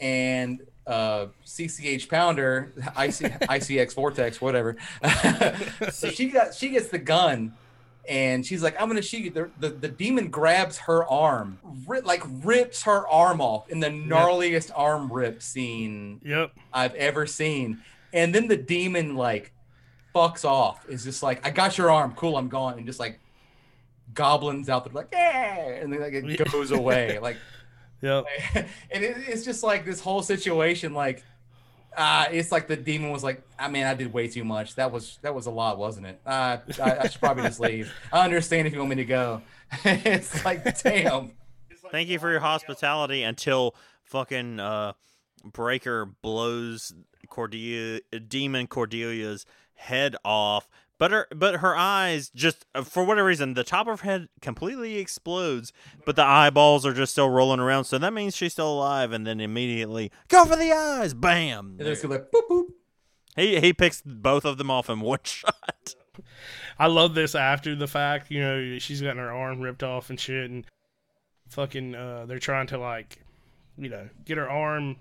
and uh CCH Pounder, IC, ICX Vortex, whatever. so she got she gets the gun. And she's like, "I'm gonna shoot you." The, the, the demon grabs her arm, ri- like rips her arm off in the gnarliest arm rip scene Yep. I've ever seen. And then the demon like fucks off. Is just like, I got your arm, cool, I'm gone, and just like goblins out there like, yeah, and then like it goes away. Like, Yep. and it, it's just like this whole situation. Like, uh, it's like the demon was like, I mean, I did way too much. That was that was a lot, wasn't it? Uh, I, I should probably just leave. I understand if you want me to go. it's like, damn. Thank you for your hospitality until fucking uh, Breaker blows Cordelia, demon Cordelia's head off. But her, but her eyes just uh, for whatever reason, the top of her head completely explodes, but the eyeballs are just still rolling around. So that means she's still alive. And then immediately go for the eyes, bam! And it's like, boop boop. He he picks both of them off in one shot. I love this after the fact. You know, she's gotten her arm ripped off and shit, and fucking, uh, they're trying to like, you know, get her arm,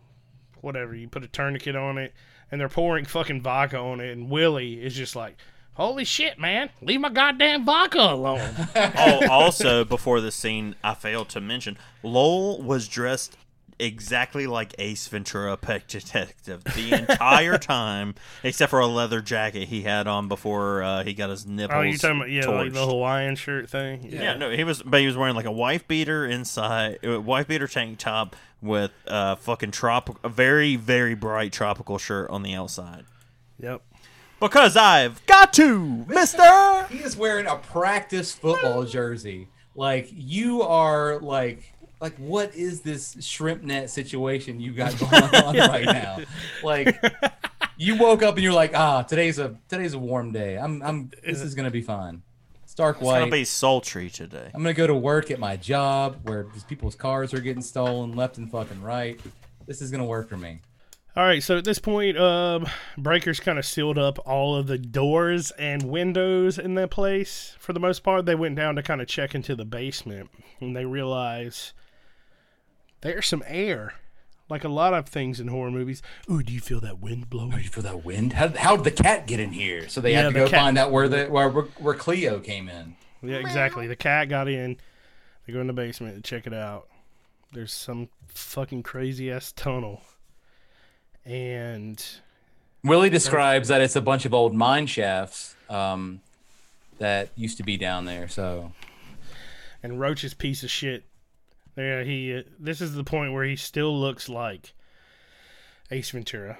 whatever. You put a tourniquet on it, and they're pouring fucking vodka on it, and Willie is just like, "Holy shit, man! Leave my goddamn vodka alone." oh, also before this scene, I failed to mention Lowell was dressed exactly like Ace Ventura, Pet Detective, the entire time, except for a leather jacket he had on before uh, he got his nipples. oh, you talking about yeah, like the. Hawaiian shirt thing? Yeah, no, he was, but he was wearing like a wife beater inside, wife beater tank top with uh fucking trop, a very very bright tropical shirt on the outside. Yep. Because I've got to, Mister. He is wearing a practice football jersey. Like you are like like what is this shrimp net situation you got going on right now? Like you woke up and you're like, ah, today's a today's a warm day. I'm I'm this is gonna be fine. It's dark white. It's gonna be sultry today. I'm gonna go to work at my job where these people's cars are getting stolen left and fucking right. This is gonna work for me. All right, so at this point, um, Breakers kind of sealed up all of the doors and windows in that place. For the most part, they went down to kind of check into the basement, and they realize there's some air like a lot of things in horror movies. Ooh, do you feel that wind blowing? You feel that wind? How how did the cat get in here? So they Yeah, had to the go cat- find out where the where where Cleo came in. Yeah, exactly. The cat got in. They go in the basement and check it out. There's some fucking crazy ass tunnel. And Willie describes that it's a bunch of old mine shafts um, that used to be down there. So and Roach's piece of shit. Yeah, he. Uh, this is the point where he still looks like Ace Ventura,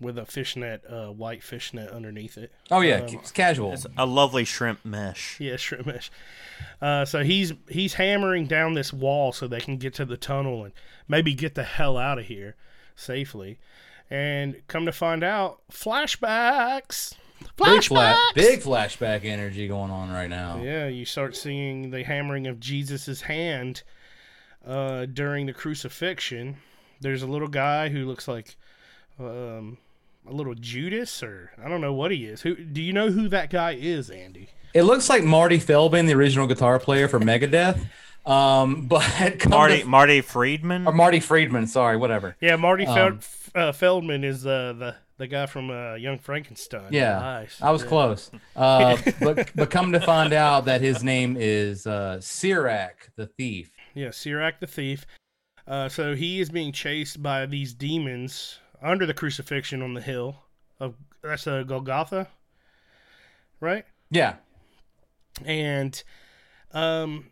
with a fishnet, uh, white fishnet underneath it. oh yeah, Um, it's casual. It's a lovely shrimp mesh. Yeah, shrimp mesh. Uh, so he's he's hammering down this wall so they can get to the tunnel and maybe get the hell out of here safely. And come to find out, flashbacks. Big, fla- Flashbacks. big flashback energy going on right now. Yeah, you start seeing the hammering of Jesus' hand uh, during the crucifixion. There's a little guy who looks like um, a little Judas, or I don't know what he is. Who do you know who that guy is, Andy? It looks like Marty Feldman, the original guitar player for Megadeth. Um, but Marty to- Marty Friedman. or Marty Friedman, sorry, whatever. Yeah, Marty Fel- Um, F- uh, Feldman is uh, the the guy from uh, Young Frankenstein. Yeah, Nice. I was Yeah. close. Uh, but but come to find out that his name is uh, Sirac the thief. Yeah, Sirac the thief. Uh, so he is being chased by these demons under the crucifixion on the hill of that's a Golgotha, right? Yeah, and um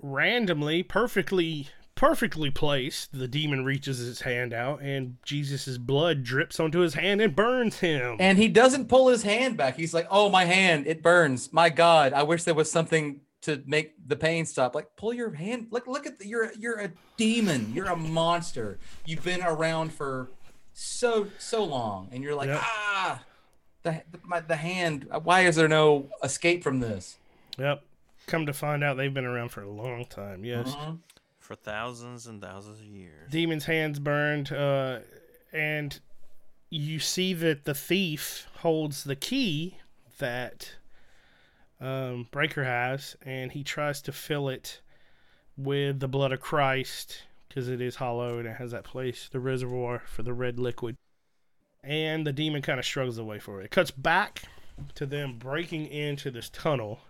randomly perfectly perfectly placed the demon reaches his hand out and jesus' blood drips onto his hand and burns him and he doesn't pull his hand back. He's like, "Oh, my hand, it burns. My God, I wish there was something to make the pain stop." Like, pull your hand. Look, look at the, you're you're a demon. You're a monster. You've been around for so so long, and you're like, Yep. ah, the the, my, the hand. Why is there no escape from this? yep come to find out they've been around for a long time yes Mhm. For thousands and thousands of years. demon's hands burned uh and you see that the thief holds the key that um, breaker has and he tries to fill it with the blood of christ because it is hollow and it has that place the reservoir for the red liquid. And the demon kind of struggles away for it. It cuts back to them breaking into this tunnel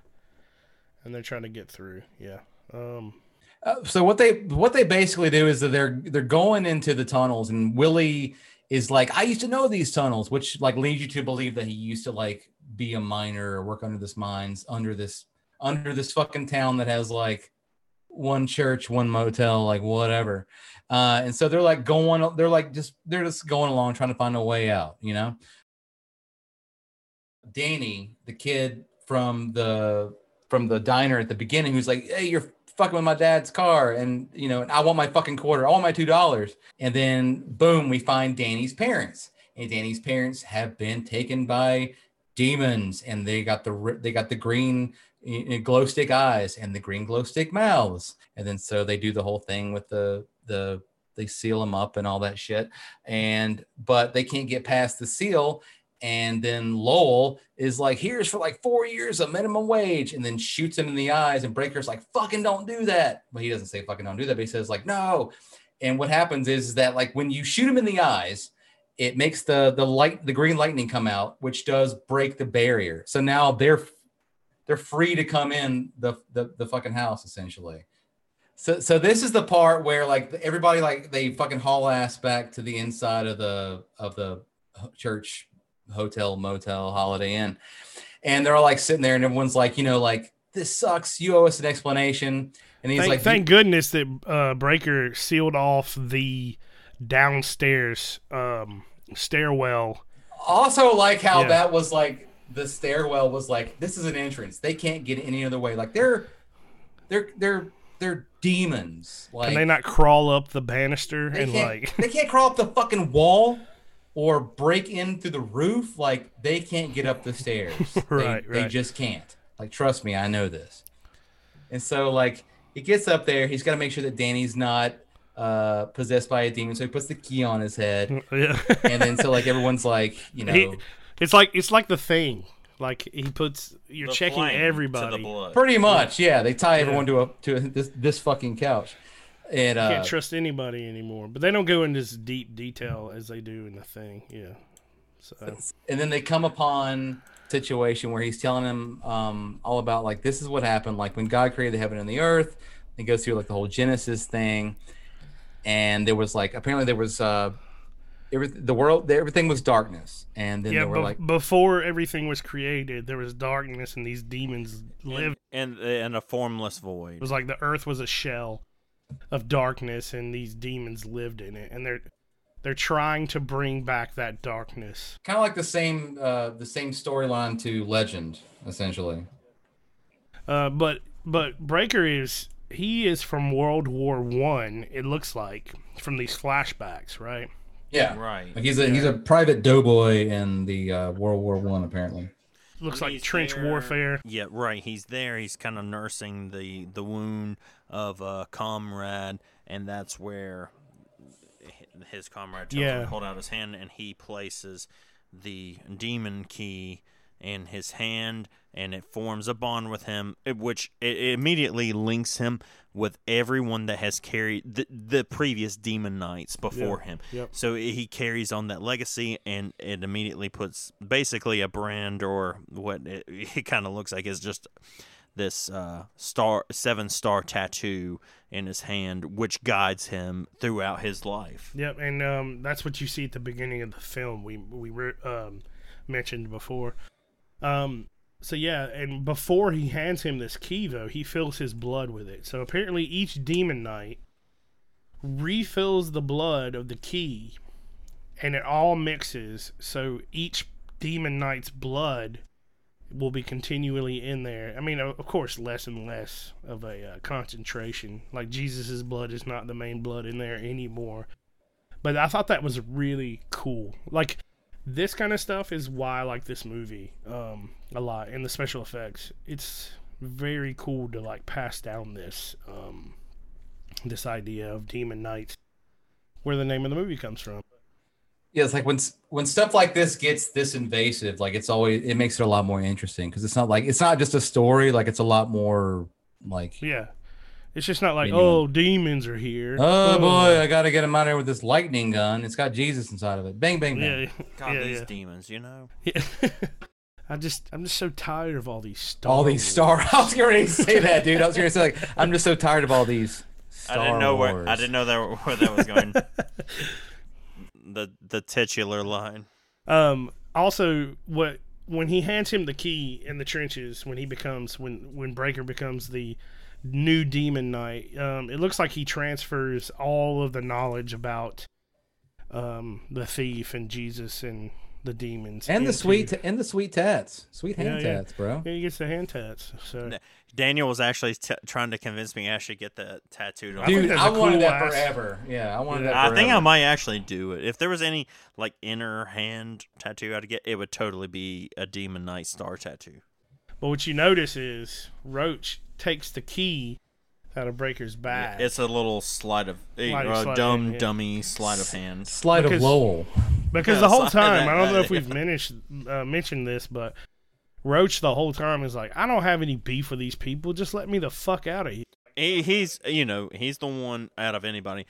and they're trying to get through. Yeah. Um Uh, so what they what they basically do is that they're they're going into the tunnels and Willie is like I used to know these tunnels which like leads you to believe that he used to like be a miner or work under this mines under this under this fucking town that has like one church one motel like whatever. Uh and so they're like going they're like just they're just going along trying to find a way out you know? Danny the kid from the from the diner at the beginning who's like hey you're fucking with my dad's car and you know i want my fucking quarter. I want my two dollars. And then boom we find danny's parents. And danny's parents have been taken by demons and they got the they got the green eh, eh, glow stick eyes and the green glow stick mouths. And then so they do the whole thing with the the they seal them up and all that shit. And but they can't get past the seal and then Lowell is like, here's for like four years of minimum wage, and then shoots him in the eyes. And Breaker's like, fucking don't do that. But he doesn't say fucking don't do that, but he says, like, no. And what happens is that like when you shoot him in the eyes, it makes the the light, the green lightning come out, which does break the barrier. So now they're they're free to come in the the, the fucking house essentially. So so this is the part where like everybody like they fucking haul ass back to the inside of the of the uh, church hotel, motel, Holiday Inn. And they're all like sitting there, and everyone's like, you know, like, this sucks. You owe us an explanation. And he's thank, like, thank goodness that uh, Breaker sealed off the downstairs um, stairwell. also like how Yeah. that was like the stairwell was like, this is an entrance. They can't get any other way. Like they're they're they're they're demons. Like Can they not crawl up the banister and like? they can't crawl up the fucking wall or break in through the roof. Like they can't get up the stairs. Right, they, they just can't. Like trust me, I know this. And so like he gets up there, he's got to make sure that Danny's not uh possessed by a demon. So he puts the key on his head, yeah. and then so like everyone's like, you know, He- it's like it's like the thing. Like he puts, you're The checking everybody. Pretty much, yeah. They tie everyone to a to a, this this fucking couch. And You uh, can't trust anybody anymore. But they don't go into as deep detail as they do in the thing. Yeah. So and then they come upon situation where he's telling him um, all about like this is what happened like when god created the heaven and the earth he goes through like the whole genesis thing and there was like apparently there was uh every, the world everything was darkness and then yeah, there were bef- like before everything was created, there was darkness and these demons lived. and and a formless void It was like the earth was a shell of darkness and these demons lived in it and they're they're trying to bring back that darkness. kind of like the same uh the same storyline to legend essentially Uh, but but Breaker is he is from World War One. It looks like from these flashbacks, right? yeah Right. like he's a he's a private doughboy in the uh, world war one apparently Looks When like trench there- warfare. Yeah, right. He's there. He's kind of nursing the the wound of a comrade, and that's where his comrade tells him to hold out his hand, and he places the demon key in his hand, and it forms a bond with him, which it immediately links him with everyone that has carried the, the previous demon knights before him. Yep. So he carries on that legacy, and it immediately puts basically a brand or what it, it kind of looks like is just this uh, star seven star tattoo in his hand, which guides him throughout his life. Yep, and um, that's what you see at the beginning of the film. We we um, mentioned before. Um, so yeah, and before he hands him this key, though, he fills his blood with it. So apparently, each demon knight refills the blood of the key, and it all mixes. So each demon knight's blood will be continually in there. I mean, of course, less and less of a uh, concentration. Like Jesus's blood is not the main blood in there anymore. But I thought that was really cool. Like this kind of stuff is why I like this movie um, a lot, and the special effects. It's very cool to like pass down this um, this idea of demon knights, where the name of the movie comes from. Yeah it's like when when stuff like this gets this invasive like it's always it makes it a lot more interesting because it's not like it's not just a story like it's a lot more like Yeah. It's just not like, Maybe oh, demons are here. oh boy oh. i gotta get him out of here with this lightning gun it's got jesus inside of it bang bang bang Yeah, God, yeah, these yeah. demons, you know. Yeah. I just, I'm just so tired of all these Star all these star i was gonna say that dude i was gonna say like i'm just so tired of all these Star I didn't know where I didn't know that where that was going. The the titular line. Um. Also, what when he hands him the key in the trenches, when he becomes when when Breaker becomes the new demon knight, um, it looks like he transfers all of the knowledge about um the thief and Jesus and the demons and the into- sweet and the sweet tats sweet hand Yeah, yeah. tats bro Yeah, he gets the hand tats. So Daniel was actually t- trying to convince me I should get that tattooed on. dude that's i a wanted cool that ass- forever yeah i wanted Yeah. that I think I might actually do it. If there was any like inner hand tattoo I'd get, it would totally be a demon knight star tattoo. But what you notice is Roach takes the key out of Breaker's bag. It's a little sleight of a Sleight of- uh, sleight of dumb hand, yeah. dummy sleight of hand. slide Because- of lowell because Yeah, the whole time, that- I don't know if we've mentioned uh, mentioned this, but Roach the whole time is like, I don't have any beef with these people. Just let me the fuck out of here. He, he's you know he's the one out of anybody.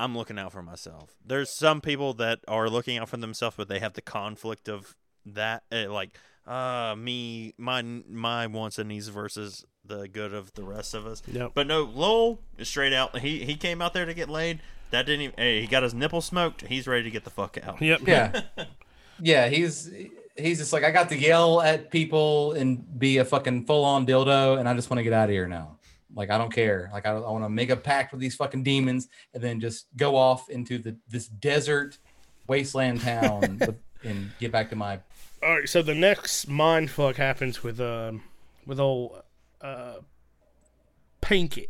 I'm looking out for myself. There's some people that are looking out for themselves, but they have the conflict of that, uh, like uh me, my my wants and needs versus the good of the rest of us. Yep. But no, Lowell is straight out. He he came out there to get laid. That didn't. Even, hey, he got his nipple smoked. He's ready to get the fuck out. Yep. yeah yeah he's he's just like i got to yell at people and be a fucking full-on dildo and i just want to get out of here now like i don't care like i, I want to make a pact with these fucking demons and then just go off into the this desert wasteland town with, and get back to my All right. So the next mind fuck happens with um with old uh Pinkett.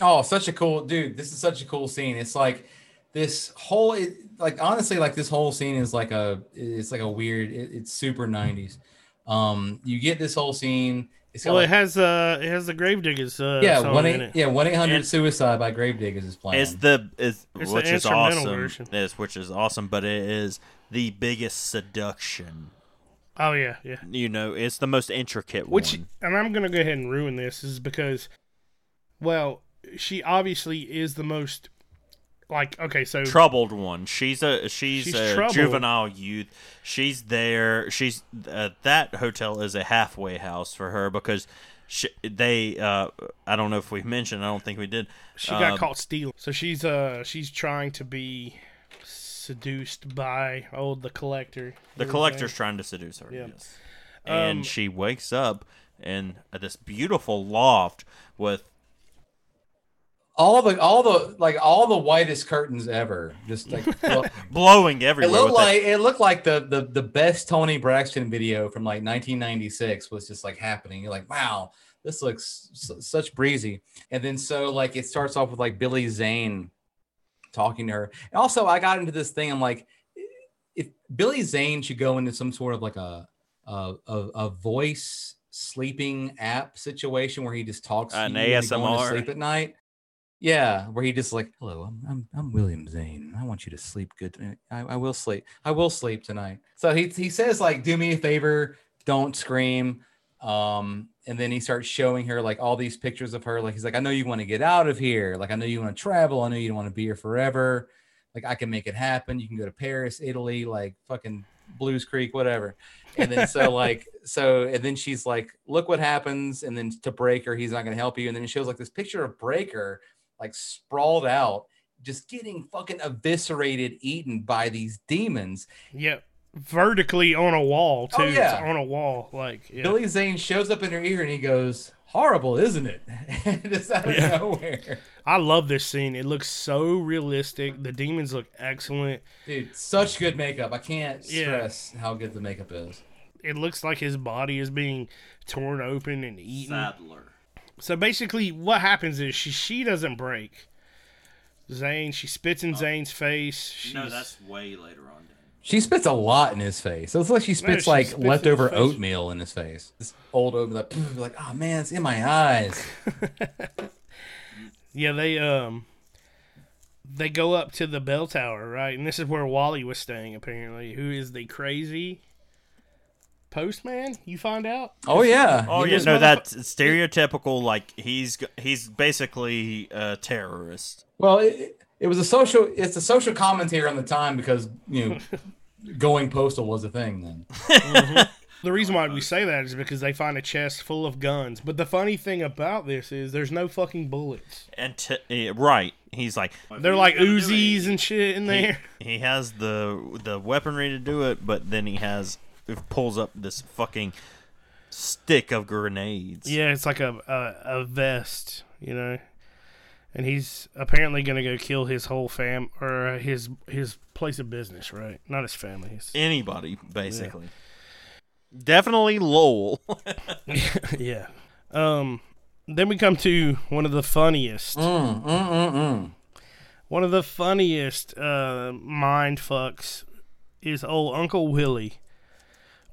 Oh, such a cool dude. This is such a cool scene. It's like this whole it, like honestly like this whole scene is like a it's like a weird it, it's super 90s. Um you get this whole scene it's Well, like, it has uh it has the Gravediggaz uh yeah, one eight yeah, one eight hundred suicide by Gravediggaz is playing. It's the is It's the which is awesome. version. Is which is awesome, but it is the biggest seduction. Oh yeah, yeah. You know, it's the most intricate Which one. and I'm gonna go ahead and ruin this is because, well, she obviously is the most like okay, so troubled one. She's a she's, She's a troubled. juvenile youth. She's there. She's uh, that hotel is a halfway house for her because she, they. Uh, I don't know if we mentioned. I don't think we did. she got Um, caught stealing. So she's uh she's trying to be seduced by old the collector. The collector's trying to seduce her. Yeah. Yes. And Um, she wakes up in this beautiful loft with all the all the like all the whitest curtains ever. Just like well, blowing it everywhere. looked with like it looked like the, the the best Toni Braxton video from like 1996 was just like happening. You're like, wow, this looks su- such breezy. And then so like it starts off with like Billy Zane talking to her. And also, I got into this thing. I'm like, if Billy Zane should go into some sort of like a a, a, a voice sleeping app situation where he just talks to An you when you're going to ASMR. sleep at night. Yeah, where he just like, hello, I'm I'm, I'm William Zane. I want you to sleep good. tonight. I, I will sleep. I will sleep tonight. So he he says like, do me a favor, don't scream. Um, and then he starts showing her like all these pictures of her. Like he's like, I know you want to get out of here. Like I know you want to travel. I know you don't want to be here forever. Like I can make it happen. You can go to Paris, Italy, like fucking Blues Creek, whatever. And then so like so and then she's like, look what happens. And then to Breaker, he's not gonna help you. And then it shows like this picture of Breaker like sprawled out, just getting fucking eviscerated, eaten by these demons. Yep. Vertically on a wall oh, too. Oh, yeah. It's on a wall. Like yeah. Billy Zane shows up in her ear and he goes, Horrible, isn't it? just out of Yeah. nowhere. I love this scene. It looks so realistic. The demons look excellent. Dude, such good makeup. I can't Yeah. stress how good the makeup is. It looks like his body is being torn open and eaten. Sadler. So basically, what happens is she she doesn't break. Zane, she spits in Zane's face. She's, No, that's way later on. Dan. She spits a lot in his face. It looks like she spits she like spits leftover face. oatmeal in his face. This old oatmeal, like, like, oh man, it's in my eyes. yeah. They um they go up to the bell tower, right? And this is where Wally was staying, apparently. Who is the crazy postman? You find out. Oh yeah. Oh He yeah, was no, motherfu- that's stereotypical. Like he's he's basically a terrorist. Well, it, it was a social. It's a social commentary on the time because you know, going postal was a thing then. The reason why we say that is because they find a chest full of guns. But the funny thing about this is there's no fucking bullets. And t- eh, right, he's like They're like Uzis and shit in he, there. he has the the weaponry to do it, but then he has it pulls up this fucking stick of grenades. Yeah, it's like a, a a vest, you know. And he's apparently gonna go kill his whole fam or his his place of business, right? Not his family. His, Anybody basically. Definitely Lowell. yeah. Um. Then we come to one of the funniest, Mm, mm, mm, mm. one of the funniest uh, mind fucks is old Uncle Willie,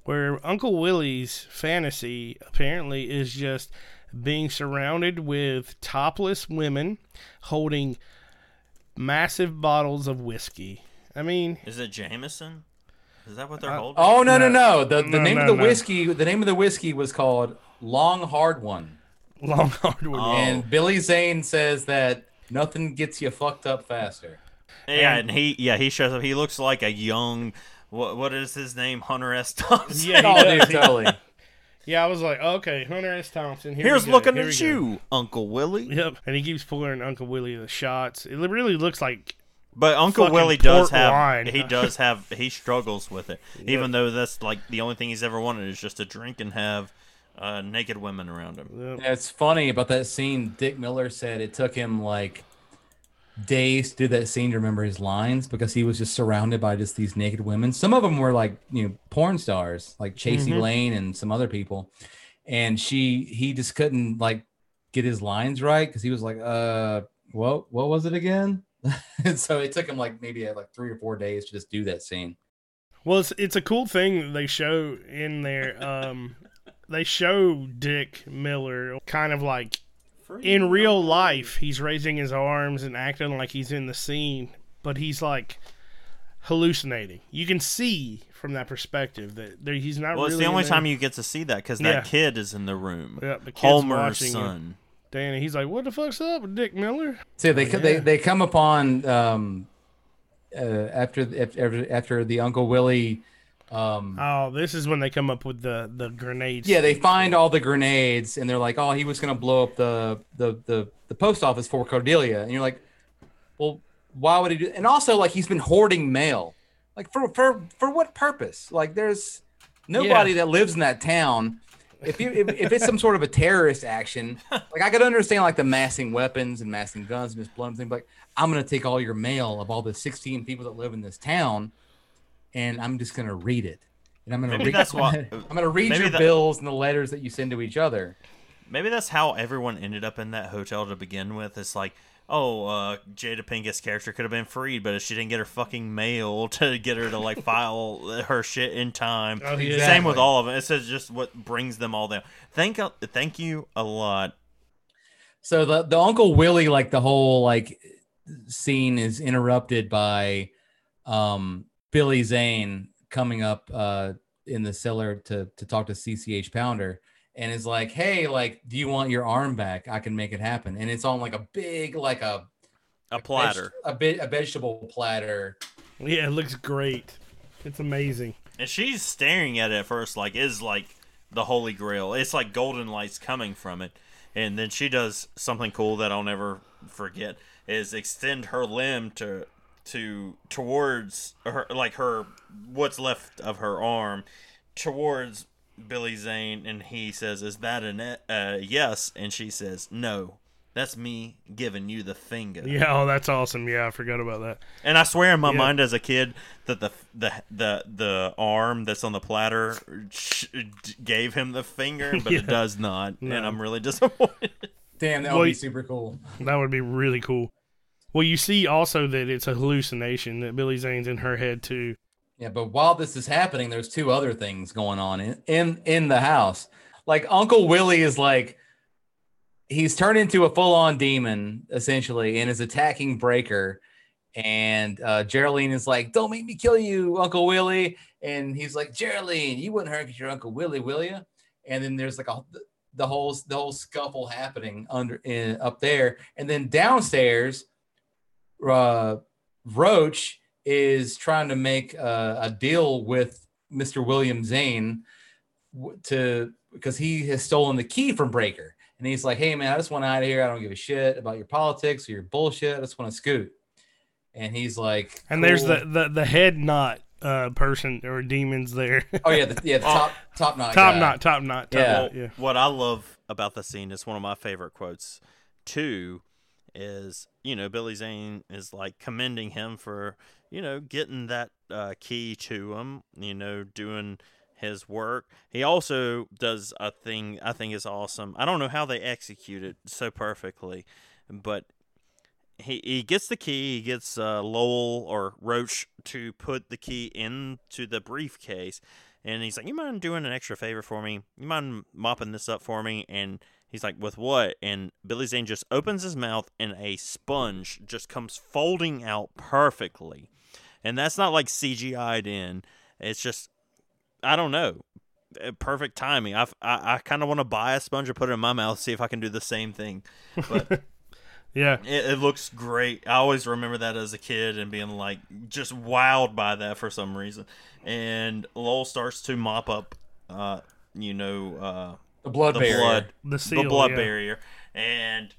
where Uncle Willie's fantasy apparently is just being surrounded with topless women holding massive bottles of whiskey. I mean, Is it Jameson? Is that what they're Uh, holding? Oh no no No. no! The the No, name no, of the no. whiskey. The name of the whiskey was called Long Hard One. long hardwood. Oh. And Billy Zane says that nothing gets you fucked up faster. Yeah, and he yeah he shows up. He looks like a young what what is his name? Hunter S. Thompson. Yeah, he Oh, does. dude, totally. Yeah, I was like, okay, Hunter S. Thompson. Here Here's looking here at we go. you, Uncle Willie. Yep, and he keeps pulling Uncle Willie the shots. It really looks like But Uncle Fucking Willie does have wine. he does have he struggles with it. Even though that's like the only thing he's ever wanted is just to drink and have uh, naked women around him. yep. Yeah, it's funny about that scene. Dick Miller said it took him like days to do that scene to remember his lines because he was just surrounded by just these naked women. Some of them were like you know porn stars, like Chasey Lain and some other people. And she, he just couldn't like get his lines right because he was like, uh, what, what was it again? and so it took him like maybe uh, like three or four days to just do that scene. Well, it's it's a cool thing they show in there. Um, they show Dick Miller kind of like in real life, he's raising his arms and acting like he's in the scene, but he's like hallucinating. You can see from that perspective that there, he's not. Well, it's the only time you get to see that because Yeah. that kid is in the room. Yeah, the kid's Homer's watching you. son. Danny, he's like, "What the fuck's up with Dick Miller?" So they they they come upon um, uh, after after after the Uncle Willie. Um, Oh, this is when they come up with the the grenades. yeah, they find all the grenades and they're like, "Oh, he was gonna blow up the the the, the post office for Cordelia," and you're like, "Well, why would he do?" And also, like, he's been hoarding mail. Like for for for what purpose? Like, there's nobody that lives in that town. If you if, if it's some sort of a terrorist action, like I could understand like the massing weapons and massing guns and just blowing things. Like I'm gonna take all your mail of all the 16 people that live in this town, and I'm just gonna read it. And I'm gonna Maybe read. that's why- I'm gonna read your that- bills and the letters that you send to each other. Maybe that's how everyone ended up in that hotel to begin with. It's like, oh, uh, Jada Pinkett character could have been freed, but if she didn't get her fucking mail to get her to like file her shit in time. Oh, yeah. Same with all of it. It's just- just what brings them all down. Thank, thank you a lot. So the the Uncle Willie, like the whole like scene is interrupted by um Billy Zane coming up uh in the cellar to to talk to CCH Pounder and is like, "Hey, like, do you want your arm back? I can make it happen." And it's on like a big like a A platter. veg- a bit a vegetable platter. yeah, it looks great. It's amazing. And she's staring at it at first, like is like the holy grail. It's like golden lights coming from it, and then she does something cool that I'll never forget. Is extend her limb to to towards her like her what's left of her arm towards Billy Zane, and he says, "Is that a ne- uh, yes?" And she says, "No." That's me giving you the finger. Yeah, oh, that's awesome. Yeah, I forgot about that. And I swear in my Yeah. mind as a kid that the the the the arm that's on the platter gave him the finger, but Yeah. it does not, No. and I'm really disappointed. Damn, that Well, would be super cool. That would be really cool. Well, you see also that it's a hallucination that Billy Zane's in her head too. Yeah, but while this is happening, there's two other things going on in in, in the house. Like Uncle Willie is like he's turned into a full-on demon essentially and is attacking Breaker. And uh, Jeryline is like, "Don't make me kill you, Uncle Willie." And he's like, "Jeryline, you wouldn't hurt your Uncle Willie, will you?" And then there's like a the whole the whole scuffle happening under in, up there, and then downstairs, uh, Roach is trying to make a, a deal with Mr. William Zane to because he has stolen the key from Breaker, and he's like, "Hey man, I just want out of here. I don't give a shit about your politics or your bullshit. I just want to scoot." And he's like, And there's the, the the head knot uh person or demons there. oh yeah, the, yeah, the top top knot, top guy. knot, top knot. Top Yeah. knot, yeah. What I love about the scene is one of my favorite quotes. Two is you know Billy Zane is like commending him for you know getting that uh, key to him. You know doing his work. He also does a thing I think is awesome. I don't know how they execute it so perfectly, but he he gets the key. He gets uh, Lowell or Roach to put the key into the briefcase, and he's like, "You mind doing an extra favor for me? You mind mopping this up for me?" And he's like, "With what?" And Billy Zane just opens his mouth, and a sponge just comes folding out perfectly, and that's not like CGI'd in. It's just, I don't know. uh, Perfect timing. I've, I I kind of want to buy a sponge and put it in my mouth, see if I can do the same thing. But Yeah. it, it looks great. I always remember that as a kid and being like just wowed by that for some reason. And Lowell starts to mop up, uh, you know, uh, the blood the barrier. blood, The seal, blood yeah. barrier, and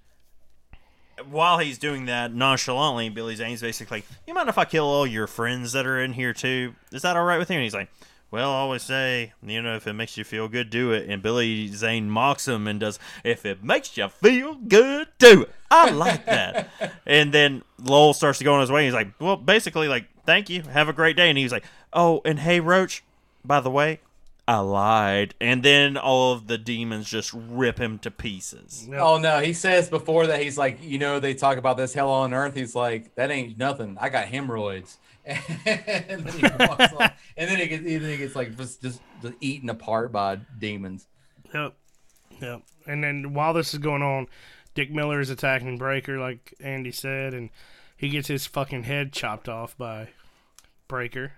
while he's doing that nonchalantly, Billy Zane's basically like, "You mind if I kill all your friends that are in here too? Is that all right with you?" And he's like. Well, I always say, you know, if it makes you feel good, do it. And Billy Zane mocks him and does, if it makes you feel good, do it. I like that. and then Lowell starts to go on his way. He's like, well, basically, like, thank you. Have a great day. And he's like, oh, and hey, Roach, by the way, I lied. And then all of the demons just rip him to pieces. Yep. Oh no, he says before that he's like, you know, they talk about this hell on earth. He's like, that ain't nothing. I got hemorrhoids. and then he walks off, and then he gets, then he gets like just, just just eaten apart by demons. Yep. Yep. And then while this is going on, Dick Miller is attacking Breaker, like Andy said, and he gets his fucking head chopped off by Breaker.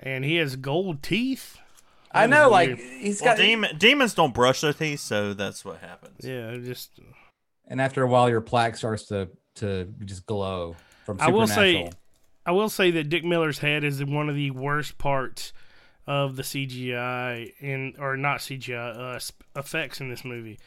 And he has gold teeth. I know, was like weird. he's Well, got. demon, demons don't brush their teeth, so that's what happens. Yeah, just and after a while, your plaque starts to to just glow from I will supernatural. say, I will say that Dick Miller's head is one of the worst parts of the CGI in or not CGI uh, effects in this movie.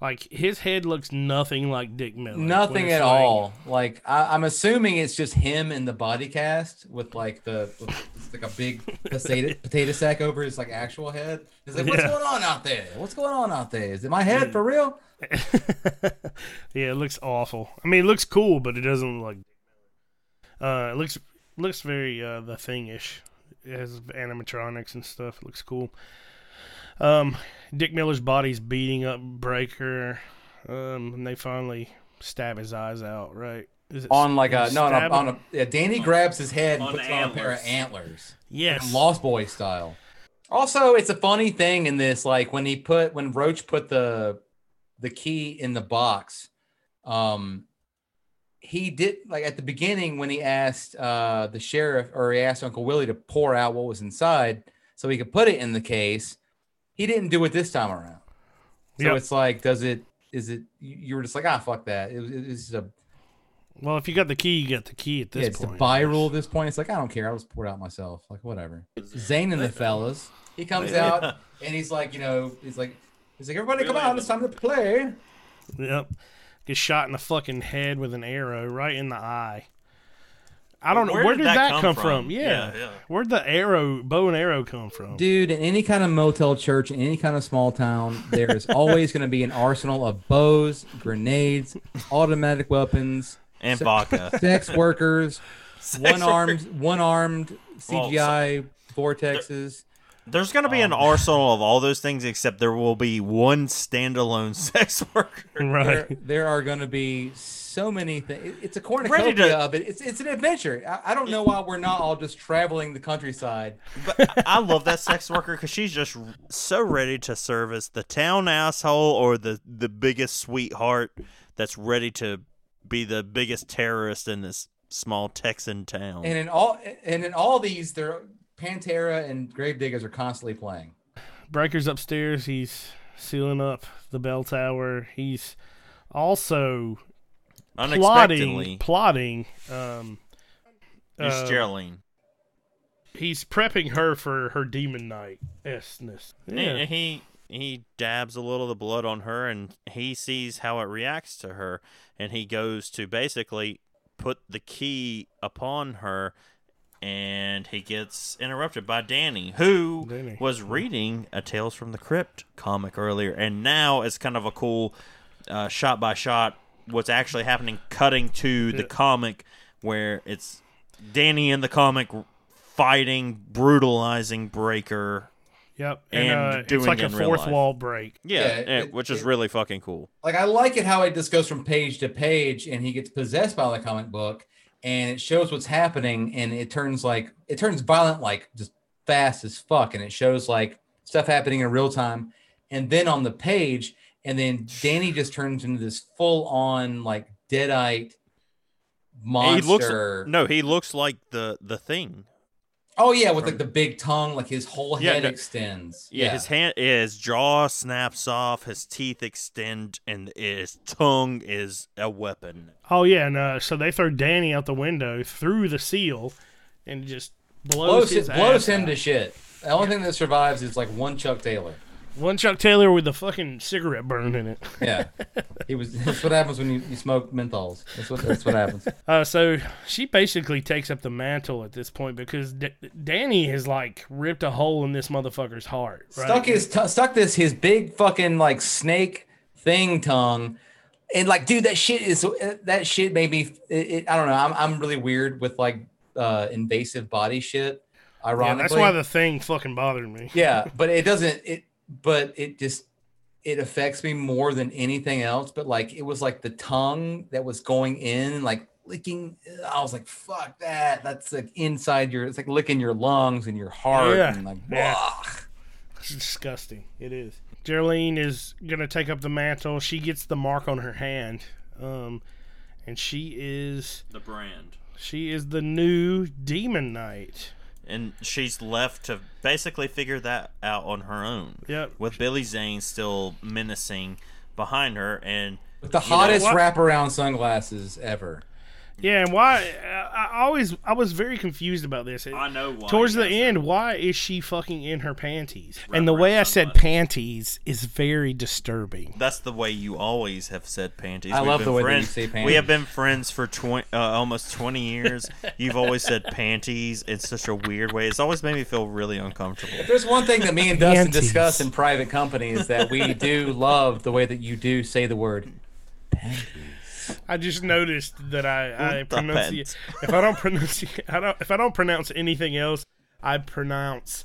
Like his head looks nothing like Dick Miller. Nothing at like- all. Like I, I'm assuming it's just him in the body cast with like the with, like a big potato, potato sack over his like actual head. He's like, what's Yeah. going on out there? What's going on out there? Is it my head for real? yeah, it looks awful. I mean, it looks cool, but it doesn't look like. Uh, it looks looks very uh, the thingish. It has animatronics and stuff. It looks cool. Um, Dick Miller's body's beating up Breaker, um, and they finally stab his eyes out. Right? Is it On like a is it no, no stab on a yeah, Danny grabs his head and On puts on a pair of antlers. antlers. yes. Lost Boy style. Also, it's a funny thing in this, like when he put when Roach put the the key in the box, um, he did like at the beginning when he asked uh the sheriff or he asked Uncle Willie to pour out what was inside so he could put it in the case. He didn't do it this time around. So Yep. it's like, does it? Is it? You you were just like, ah, fuck that. It was, it's a Well, if you got the key, you got the key at this yeah, it's point. the buy rule at this point. It's like I don't care. I'll just pour it out myself. Like whatever. Zane and the fellas. He comes out and he's like, you know, he's like, he's like, everybody come Really? out. It's time to play. Yep. Gets shot in the fucking head with an arrow right in the eye. I don't know Where where did did that that, come come, from? from? Yeah. Yeah, yeah. Where'd the arrow, bow and arrow, come from? Dude, in any kind of motel church, in any kind of small town, there's always going to be an arsenal of bows, grenades, automatic weapons, and Se- vodka. sex workers, one armed, one armed Well, CGI vortexes. There's going to be an oh, arsenal of all those things, except there will be one standalone sex worker. There, Right. there are going to be so many things. It's a Ready cornucopia to- of it. It's it's an adventure. I, I don't know why we're not all just traveling the countryside. But I love that sex worker because she's just so ready to service the town asshole or the the biggest sweetheart that's ready to be the biggest terrorist in this small Texan town. And in all and in all these, there Pantera and Gravediggaz are constantly playing. Breaker's upstairs. He's sealing up the bell tower. He's also Unexpectedly, plotting. Plotting. Um, it's uh, Jeryline. he's prepping her for her demon knight esness. Yeah. And he he dabs a little of the blood on her, and he sees how it reacts to her, and he goes to basically put the key upon her, and he gets interrupted by Danny, who Danny. was reading a Tales from the Crypt comic earlier, and now it's kind of a cool uh, shot by shot what's actually happening, cutting to the comic where it's Danny in the comic fighting, brutalizing Breaker. Yep. and And, uh, doing it's like it a fourth life. wall break. Yeah, Yeah, it- which is it- really fucking cool. Like I like it how it just goes from page to page, and he gets possessed by the comic book, and it shows what's happening, and it turns like it turns violent, like just fast as fuck, and it shows like stuff happening in real time, and then on the page, and then Danny just turns into this full on like deadite monster. He looks no, he looks like the the thing. Oh yeah, with like the big tongue, like his whole head no- extends. Yeah, his hand, his jaw snaps off, his teeth extend, and his tongue is a weapon. Oh yeah, and uh, so they throw Danny out the window through the seal, and just blows, blows, his him, blows him out. to shit. The only thing that survives is like one Chuck Taylor. One Chuck Taylor with the fucking cigarette burn in it. Yeah, he was. That's what happens when you, you smoke menthols. That's what that's what happens. Uh, so she basically takes up the mantle at this point because D- Danny has like ripped a hole in this motherfucker's heart. Right? Stuck his t- stuck this his big fucking like snake thing tongue, and like dude, that shit is that shit made me. It, it, I don't know. I'm I'm really weird with like uh invasive body shit. Yeah, Ironically, that's why the thing fucking bothered me. yeah but it doesn't it but it just it affects me more than anything else but like it was like the tongue that was going in like licking i was like fuck that that's like inside your it's like licking your lungs and your heart Yeah, and like yeah. It's disgusting. It is. Jeryline is gonna take up the mantle. She gets the mark on her hand, um, and she is The brand. she is the new Demon Knight. And she's left to basically figure that out on her own. Yep. With Billy Zane still menacing behind her, and With the hottest what? wraparound sunglasses ever. Yeah, and why? I, I always I was very confused about this. I know why. Towards the yes, end, why is she fucking in her panties? and the way I said sunglasses. panties is very disturbing. That's the way you always have said panties. I We've love been the way that you say panties. We have been friends for twenty, uh, almost twenty years. You've always said panties in such a weird way. It's always made me feel really uncomfortable. If there's one thing that me and Dustin Panties. discuss in private company is that we do love the way that you do say the word I just noticed that I I pronounce pants. if I don't pronounce I don't if I don't pronounce anything else, I pronounce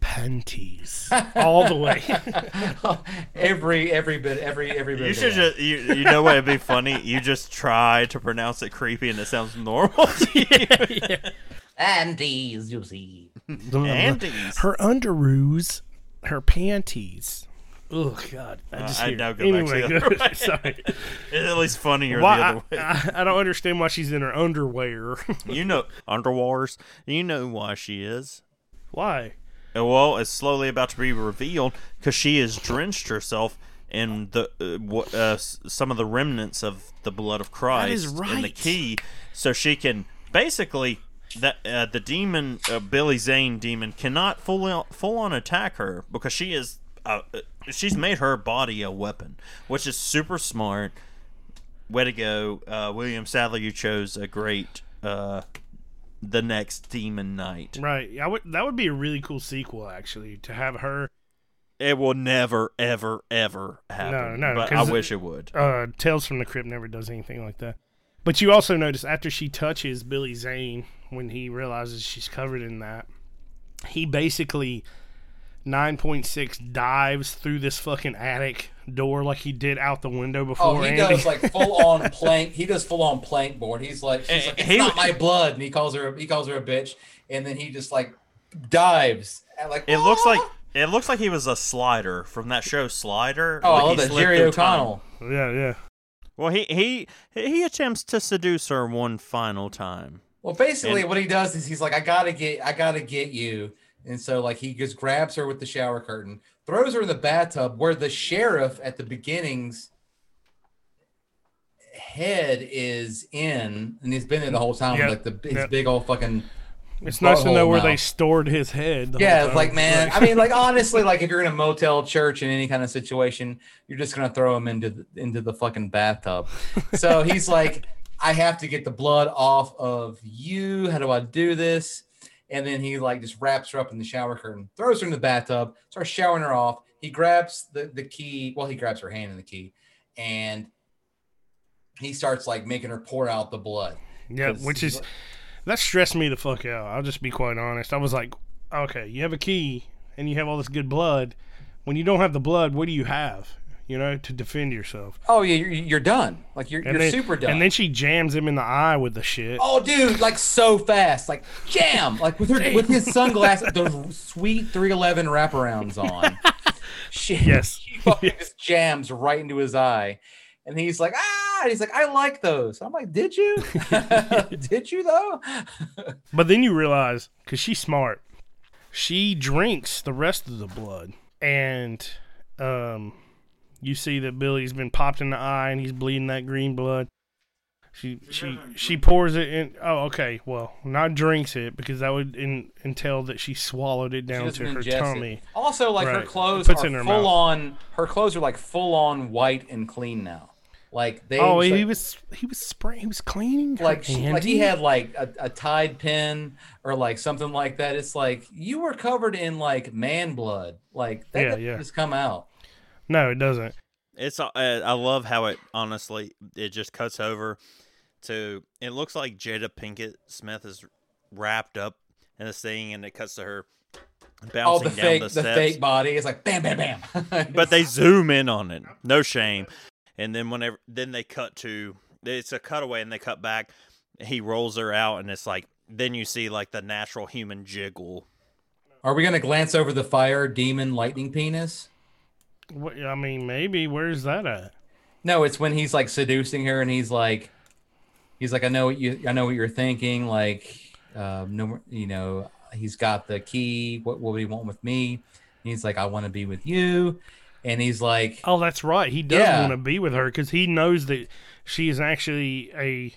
panties all the way. every every bit every every bit. You should just, you, you know what would be funny? You just try to pronounce it creepy and it sounds normal to you. Andes, you see. Panties. her underoos, her panties. Oh God! I just Uh, I'd hear. now go back to anyway, the other good. way. Sorry. It's at least funnier Why, the other way. I, don't understand why she's in her underwear. You know, underwars. You know why she is. why? Uh, Well, it's slowly about to be revealed because she has drenched herself in the uh, uh, some of the remnants of the blood of Christ is in the key, so she can basically that uh, the demon uh, Billy Zane demon cannot full on, full on attack her because she is uh, uh, she's made her body a weapon, which is super smart. Way to go, uh, William Sadler! You chose a great. Uh, the next Demon Knight. Right. I would. That would be a really cool sequel, actually, to have her. It will never, ever, ever happen. no, no. but I wish it would. Uh, Tales from the Crypt never does anything like that. But you also notice after she touches Billy Zane, when he realizes she's covered in that, he basically 9.6 dives through this fucking attic door like he did out the window before. Oh, he Andy. does like full on plank. He does full on plank board. He's like, she's like, it's He- not my blood, and he calls her, he calls her a bitch, and then he just like dives. Like It looks "Ah!" like it looks like he was a slider from that show Slider. Oh, Like, I love that Jerry through time. O'Connell. yeah, yeah. Well, he he he attempts to seduce her one final time. Well, basically, And- what he does is he's like, I gotta get, I gotta get you, and so like he just grabs her with the shower curtain, throws her in the bathtub, where the sheriff at the beginnings head is in, and he's been there the whole time, Yep, with like the his yep. big old fucking. It's nice to know where they stored his head. Yeah, it's oh, like man, I mean, like honestly, like if you're in a motel, church, in any kind of situation, you're just gonna throw him into the, into the fucking bathtub. So he's like, I have to get the blood off of you. How do I do this? And then he like just wraps her up in the shower curtain, throws her in the bathtub, starts showering her off. He grabs the the key. Well, he grabs her hand in the key, and he starts like making her pour out the blood. Yeah, which is that stressed me the fuck out. I'll just be quite honest. I was like, okay, you have a key and you have all this good blood. When you don't have the blood, what do you have? You know, to defend yourself. Oh yeah, you're, you're done. Like you're, And you're then, super done. And then she jams him in the eye with the shit. Oh, dude, like so fast, like jam, like with her with his sunglasses, those sweet 311 wraparounds on. She, Yes. she fucking just jams right into his eye, and he's like, ah, and he's like, I like those. I'm like, did you? did you though? But then you realize, because she's smart, she drinks the rest of the blood. And um, you see that Billy's been popped in the eye and he's bleeding that green blood. She she she pours it in. Oh, okay. Well, not drinks it because that would in, entail that she swallowed it down to her ingest it. tummy. Also, like her clothes Puts are her full mouth. on. Her clothes are like full on white and clean now. Like they. Oh, he like- was he was spraying. He was cleaning. like she, like he had like a, a Tide pen or like something like that. It's like you were covered in like man blood. Like that Yeah, yeah. just come out. No, it doesn't. It's uh, I love how it honestly it just cuts over to it looks like Jada Pinkett Smith is wrapped up in this thing and it cuts to her bouncing Oh, the down fake, the the, steps. fake body. is like bam, bam, bam. but they zoom in on it. No shame. And then whenever then they cut to it's a cutaway and they cut back. He rolls her out and it's like then you see like the natural human jiggle. Are we gonna glance over the fire demon lightning penis? What, I mean, maybe. Where's that at? No, it's when he's like seducing her and he's like, he's like, I know what you, I know what you're thinking. Like, um, no, you know, he's got the key. What, what do you want with me? And he's like, I want to be with you. and he's like, Oh, that's right. He does Yeah. want to be with her because he knows that she is actually a.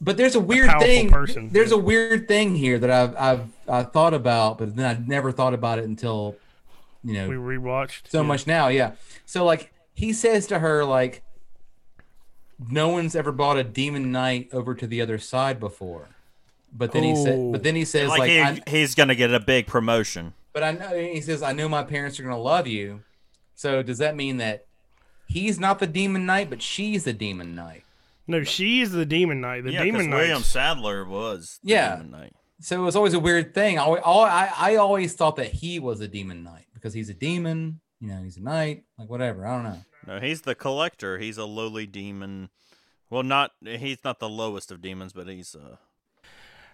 But there's a weird powerful thing. person. There's a weird thing here that I've I've I thought about, but then I never thought about it until, you know, We rewatched so Yeah. much now. Yeah. So like he says to her like, no one's ever bought a demon knight over to the other side before. But then he Oh. said, but then he says like, like, he, he's gonna get a big promotion. but I know he says I know my parents are gonna love you. So does that mean that he's not the demon knight, but she's the demon knight? No, she is the demon knight. The yeah, because demon William knight. Sadler was. the Yeah. Demon Knight. So it was always a weird thing. I, I, I always thought that he was a demon knight because he's a demon. You know, he's a knight, like whatever. I don't know. No, he's the collector. He's a lowly demon. Well, not he's not the lowest of demons, but he's uh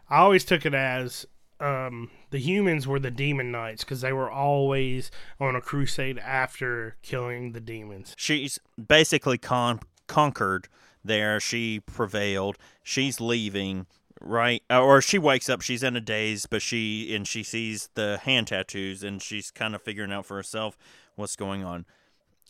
I always took it as um, the humans were the demon knights because they were always on a crusade after killing the demons. she's basically con- conquered there. She prevailed. She's leaving, right? Uh, Or she wakes up. She's in a daze, but she and she sees the hand tattoos, and she's kind of figuring out for herself what's going on.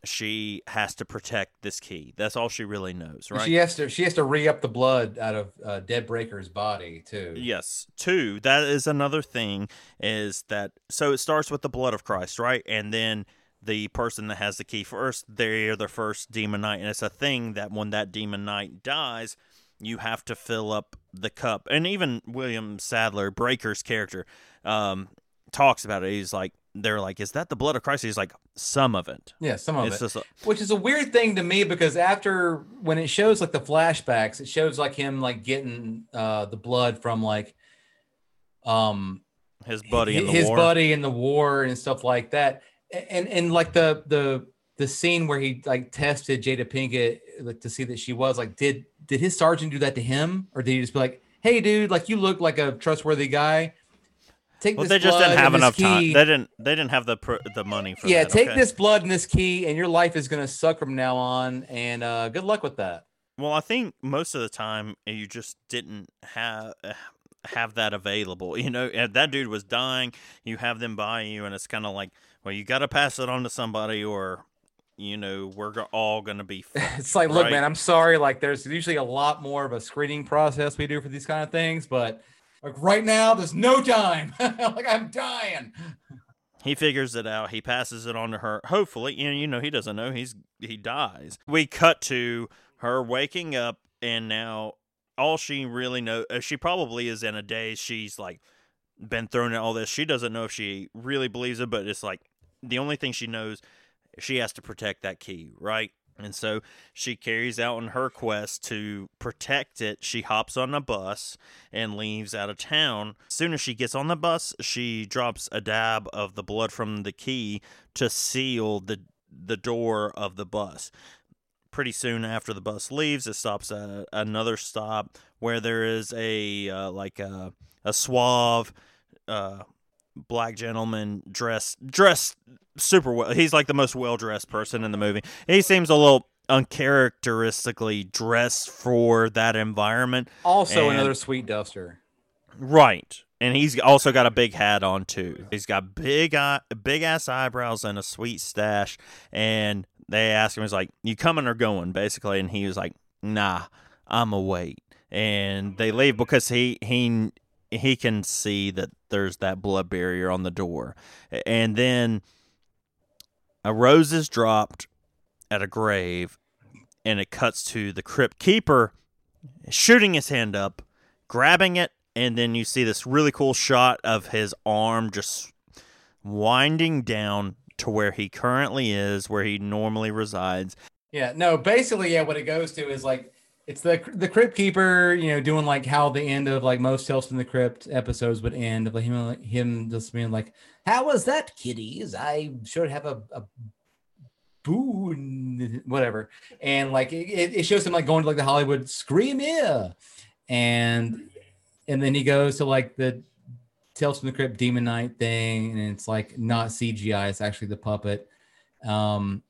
She has to protect this key. That's all she really knows, right? She has to she has to re up the blood out of uh, Dead Breaker's body too. Yes. Two, that is another thing is that so it starts with the blood of Christ, right? And then the person that has the key first, they're the first demon knight. And it's a thing that when that demon knight dies, you have to fill up the cup. And even William Sadler, Breaker's character, um, talks about it. He's like, they're like, is that the blood of Christ? He's like, some of it. Yeah, some of It's it. a- Which is a weird thing to me because after when it shows like the flashbacks, it shows like him like getting uh the blood from like um his buddy in the his war. buddy in the war and stuff like that. And and like the the the scene where he like tested Jada Pinkett like to see that she was like did did his sergeant do that to him or did he just be like hey dude like you look like a trustworthy guy take Well, this they just didn't have enough time. They didn't. They didn't have the pr- the money for yeah that. take okay. this blood and this key and your life is gonna suck from now on and uh good luck with that Well, I think most of the time eh, you just didn't have have that available. You know, that dude was dying. You have them by you, and it's kind of like, well, you got to pass it on to somebody, or you know, we're all gonna be. fucked, it's like look man i'm sorry like there's usually a lot more of a screening process we do for these kind of things but like right now there's no time like i'm dying He figures it out. He passes it on to her. Hopefully, you know, you know, he doesn't know. He's he dies. We cut to her waking up, and now all she really knows. Uh, she probably is in a daze. She's like been thrown at all this. She doesn't know if she really believes it, but it's like the only thing she knows. She has to protect that key, right? And so she carries out on her quest to protect it. She hops on a bus and leaves out of town. As soon as she gets on the bus, she drops a dab of the blood from the key to seal the the door of the bus. Pretty soon after the bus leaves, it stops at another stop where there is a uh, like a a suave uh, black gentleman dressed dressed super well. He's like the most well dressed person in the movie. He seems a little uncharacteristically dressed for that environment. also And- another sweet duster Right. And he's also got a big hat on too. He's got big eye, big ass eyebrows and a sweet stash. And they ask him, he's like, "You coming or going?" Basically, and he was like, "Nah, I'm a wait." And they leave because he he he can see that there's that blood barrier on the door. And then a rose is dropped at a grave, and it cuts to the crypt keeper shooting his hand up, grabbing it, and then you see this really cool shot of his arm just winding down to where he currently is, where he normally resides. Yeah, no, basically, yeah, what it goes to is like it's the the crypt keeper, you know, doing like how the end of like most Tales from the Crypt episodes would end of him him just being like, How was that, kiddies? I should have a, a whatever. And like it, it shows him like going to like the Hollywood scream yeah. And and then he goes to like the Tales from the Crypt Demon thing, and it's like not CGI, it's actually the puppet. Um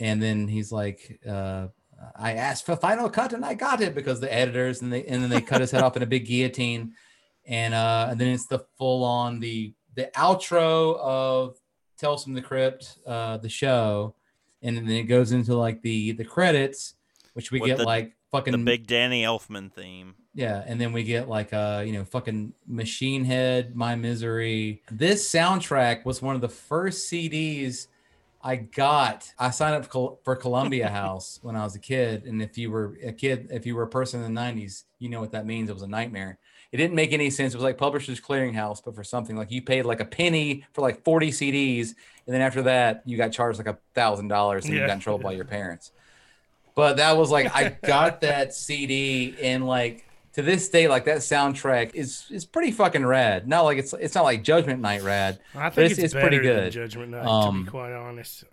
and then he's like uh i asked for final cut and i got it because the editors and they and then they cut his head off in a big guillotine and uh and then it's the full on the the outro of tales from the crypt uh the show and then it goes into like the the credits, which we With get the- like fucking The big Danny Elfman theme. yeah, and then we get like uh, you know, fucking Machine Head, My Misery. This soundtrack was one of the first CDs I got. I signed up for, Columbia House when I was a kid, and if you were a kid, if you were a person in the '90s, you know what that means. It was a nightmare. It didn't make any sense. It was like Publishers Clearinghouse, but for something like you paid like a penny for like 40 CDs, and then after that, you got charged like a thousand dollars, and you got in trouble by your parents. But that was like I got that CD in like to this day, like that soundtrack is is pretty fucking rad. Not like it's it's not like Judgment Night rad. I think it's- it's, it's pretty better good. Judgment Night, to Um, be quite honest.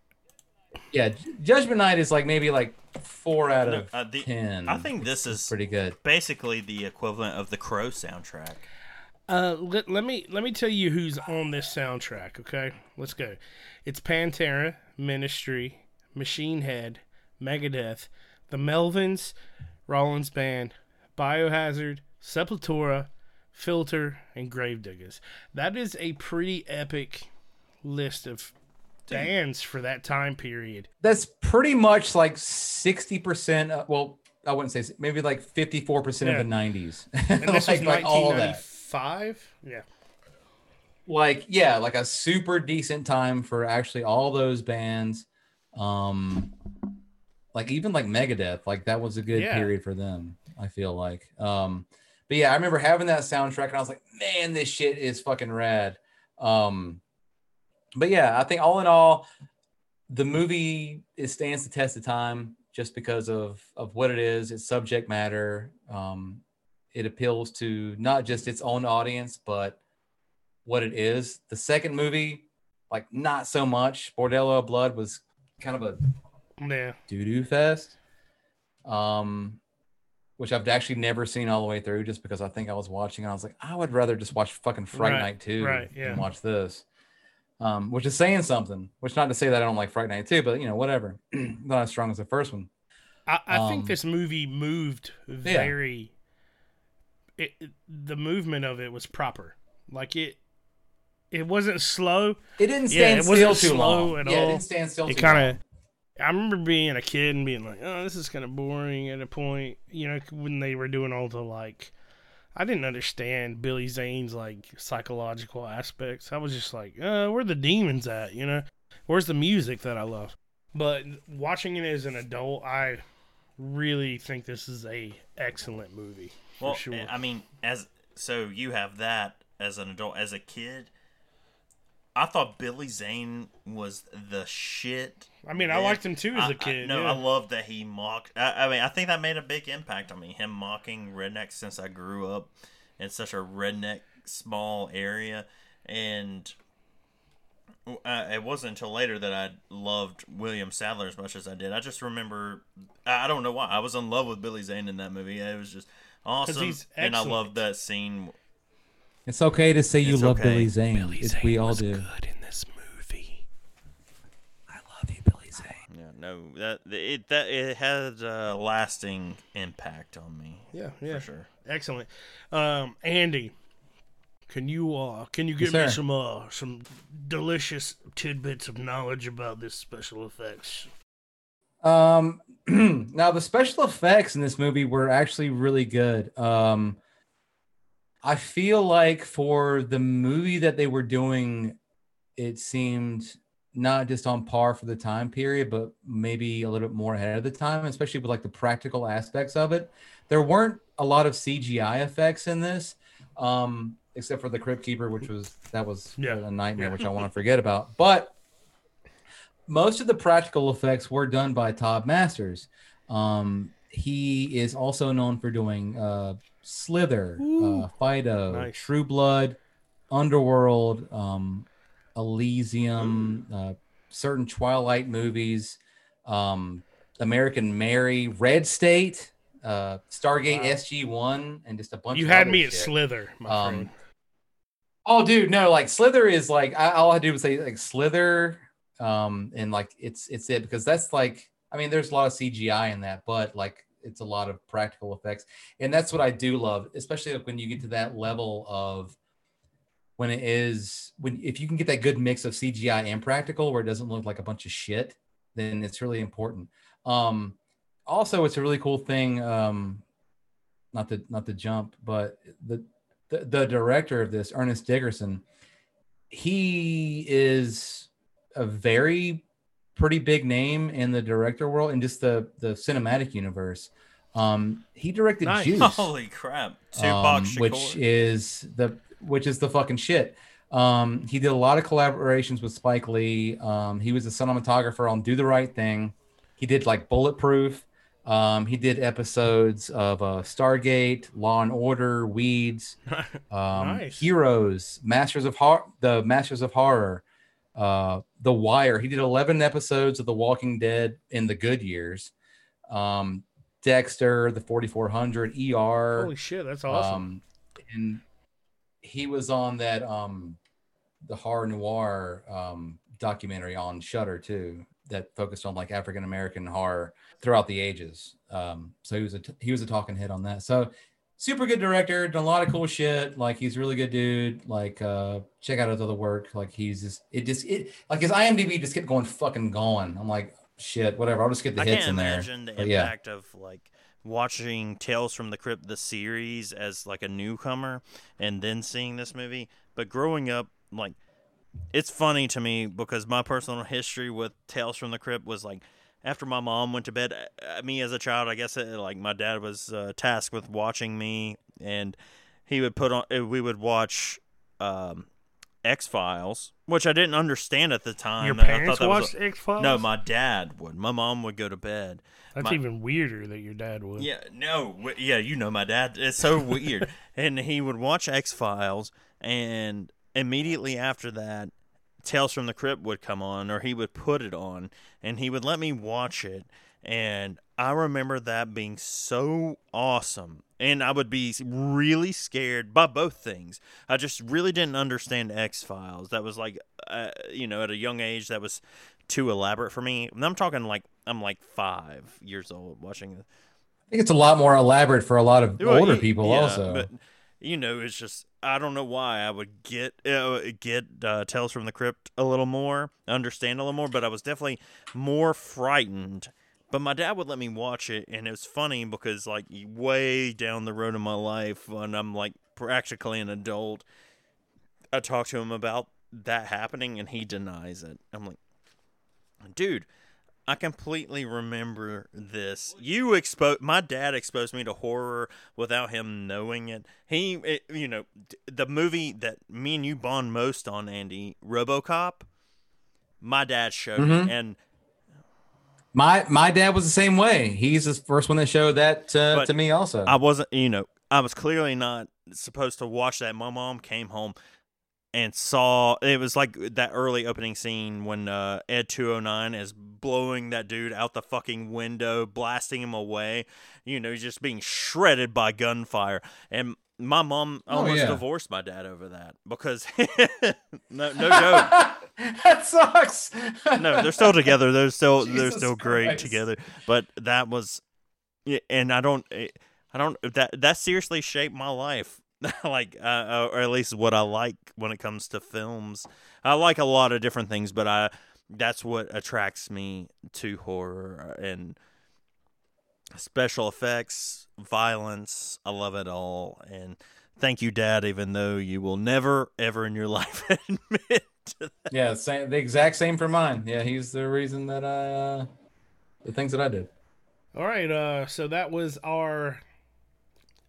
Yeah, Judgment Night is like maybe like four out No, of uh, the- ten. I think this is pretty good. basically the equivalent of the Crow soundtrack. Uh, let, let me let me tell you who's on this soundtrack. Okay, let's go. It's Pantera, Ministry, Machine Head, Megadeth, the Melvins, Rollins Band, Biohazard, Sepultura, Filter, and Gravediggaz. That is a pretty epic list of bands for that time period. That's pretty much like sixty percent. Well, I wouldn't say maybe like fifty four percent Yeah. of the nineties. And this like, was like all that. 1995. Yeah. like yeah like a super decent time for actually all those bands um like even like megadeth like that was a good Yeah. period for them i feel like um but yeah i remember having that soundtrack and i was like man this shit is fucking rad um but yeah i think all in all the movie it stands the test of time just because of of what it is its subject matter um it appeals to not just its own audience but what it is. The second movie, like not so much. Bordello of Blood was kind of a Yeah. doo doo fest. Um, which I've actually never seen all the way through, just because I think I was watching and I was like, I would rather just watch fucking Fright Right, Night 2 right, yeah. than watch this. Um, which is saying something. Which not to say that I don't like Fright Night 2, but you know, whatever. not as strong as the first one. I, I think Um, this movie moved very. It, it- the movement of it was proper. Like it, it wasn't slow. It didn't Yeah, stand it still wasn't too slow long. at yeah, all. it didn't stand still It too kind long. I remember being a kid and being like, "Oh, this is kind of boring." At a point, you know, when they were doing all the like, I didn't understand Billy Zane's like psychological aspects. I was just like, uh, "Where the demons at?" You know, where's the music that I love? But watching it as an adult, I really think this is a excellent movie. For Well, sure. I mean, as so you have that as an adult, as a kid. I thought Billy Zane was the shit. I mean, I then. liked him too as I- a kid. I, no, yeah. I love that he mocked. I, I mean, I think that made a big impact on me. Him mocking rednecks since I grew up in such a redneck small area, and uh, it wasn't until later that I loved William Sadler as much as I did. I just remember, I I don't know why, I was in love with Billy Zane in that movie. It was just awesome, he's and I loved that scene. It's okay to say you It's love okay. Billy Zane. Billy Zane we all was do. good in this movie. I love you, Billy Zane. Yeah, no, that it that it had a lasting impact on me. Yeah, yeah. for sure. Excellent. Um, Andy, can you uh can you give Yes, me sir. some uh some delicious tidbits of knowledge about this special effects? Um, now the special effects in this movie were actually really good. Um, I feel like for the movie that they were doing, it seemed not just on par for the time period, but maybe a little bit more ahead of the time, especially with like the practical aspects of it. There weren't a lot of CGI effects in this, um, except for the Crypt Keeper, which was that was Yeah. a nightmare, which I want to forget about. But most of the practical effects were done by Todd Masters. Um, he is also known for doing uh, Slither, uh, Fido, Nice. True Blood, Underworld, um, Elysium, uh, certain Twilight movies, um, American Mary, Red State, uh, Stargate Wow. SG One, and just a bunch. Of. You of had me at. Slither, my Um, friend. Oh, dude, no, like Slither is like I, all I do is say like Slither, um, and like it's it's it because that's like I mean, there's a lot of CGI in that, but like it's a lot of practical effects, and that's what I do love, especially like when you get to that level of when it is when if you can get that good mix of CGI and practical where it doesn't look like a bunch of shit, then it's really important. Um, also, it's a really cool thing. Um, not to not to jump, but the, the the director of this, Ernest Dickerson, he is a very pretty big name in the director world and just the the cinematic universe. Um, he directed Nice. Juice Holy crap! Tupac um, which is the which is the fucking shit. Um, he did a lot of collaborations with Spike Lee. Um, he was a cinematographer on Do the Right Thing. He did like Bulletproof. Um, he did episodes of uh, Stargate, Law and Order, Weeds, um, Nice. Heroes, Masters of Horror, the Masters of Horror, uh, The Wire. He did 11 episodes of The Walking Dead in the good years. Um, Dexter, The 4400, ER. Holy shit, that's awesome. Um, and he was on that um, the horror noir um, documentary on Shutter too, that focused on like African American horror throughout the ages. Um, so he was a he was a talking head on that. So super good director, done a lot of cool shit. Like he's a really good dude. Like uh, check out his other work. Like he's just it just it like his IMDb just kept going fucking going. I'm like shit, whatever. I'll just get the I hits can't in there. imagine the But yeah. impact of like watching Tales from the Crypt the series as like a newcomer and then seeing this movie. But growing up, like it's funny to me because my personal history with Tales from the Crypt was like after my mom went to bed. uh, Me as a child, I guess uh, like my dad was uh, tasked with watching me, and he would put on. uh, We would watch. Um, X Files, which I didn't understand at the time. Your parents thought that watched X Files? no, my dad would. My mom would go to bed. That's my- even weirder that your dad would. Yeah, no, yeah, you know my dad. It's so weird. and he would watch X Files, and immediately after that, Tales from the Crypt would come on, or he would put it on, and he would let me watch it. And I remember that being so awesome. And I would be really scared by both things. I just really didn't understand X Files. That was like, uh, you know, at a young age, that was too elaborate for me. And I'm talking like, I'm like five years old watching it. I think it's a lot more elaborate for a lot of Well, older people yeah, also. But you know, it's just I don't know why I would get uh, get uh, Tales from the Crypt a little more, understand a little more, but I was definitely more frightened. But my dad would let me watch it, and it was funny because like way down the road in my life, when I'm like practically an adult, I talk to him about that happening, and he denies it. I'm like, dude. I completely remember this. You exposed my dad exposed me to horror without him knowing it. He, it, you know, the movie that me and you bond most on, Andy, RoboCop. My dad showed Mhm. me, and My my dad was the same way. He's the first one that showed that uh, to me also. I wasn't, you know, I was clearly not supposed to watch that. My mom came home and saw it was like that early opening scene when uh, Ed 209 is blowing that dude out the fucking window, blasting him away. You know, he's just being shredded by gunfire. And my mom Oh, almost yeah. divorced my dad over that because no, no joke. that sucks. no, they're still together. They're still they're still great Christ. together. But that was, yeah, and I don't, eh, I don't that that seriously shaped my life. like, uh, uh, or at least what I like when it comes to films. I like a lot of different things, but I that's what attracts me to horror and special effects, violence. I love it all, and. Thank you, Dad. Even though you will never, ever in your life admit to that. yeah, same, the exact same for mine. Yeah, he's the reason that I uh, the things that I did. All right, uh, so that was our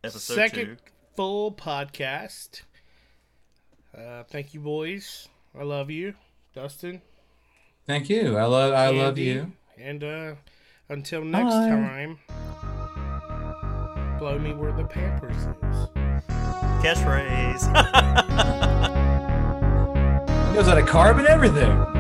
Episode second two. full podcast. Uh, thank you, boys. I love you, Dustin. Thank you. I love I love you. And uh, until next Bye. time, blow me where the Pampers is. Catchphrase. He knows how to carve and everything.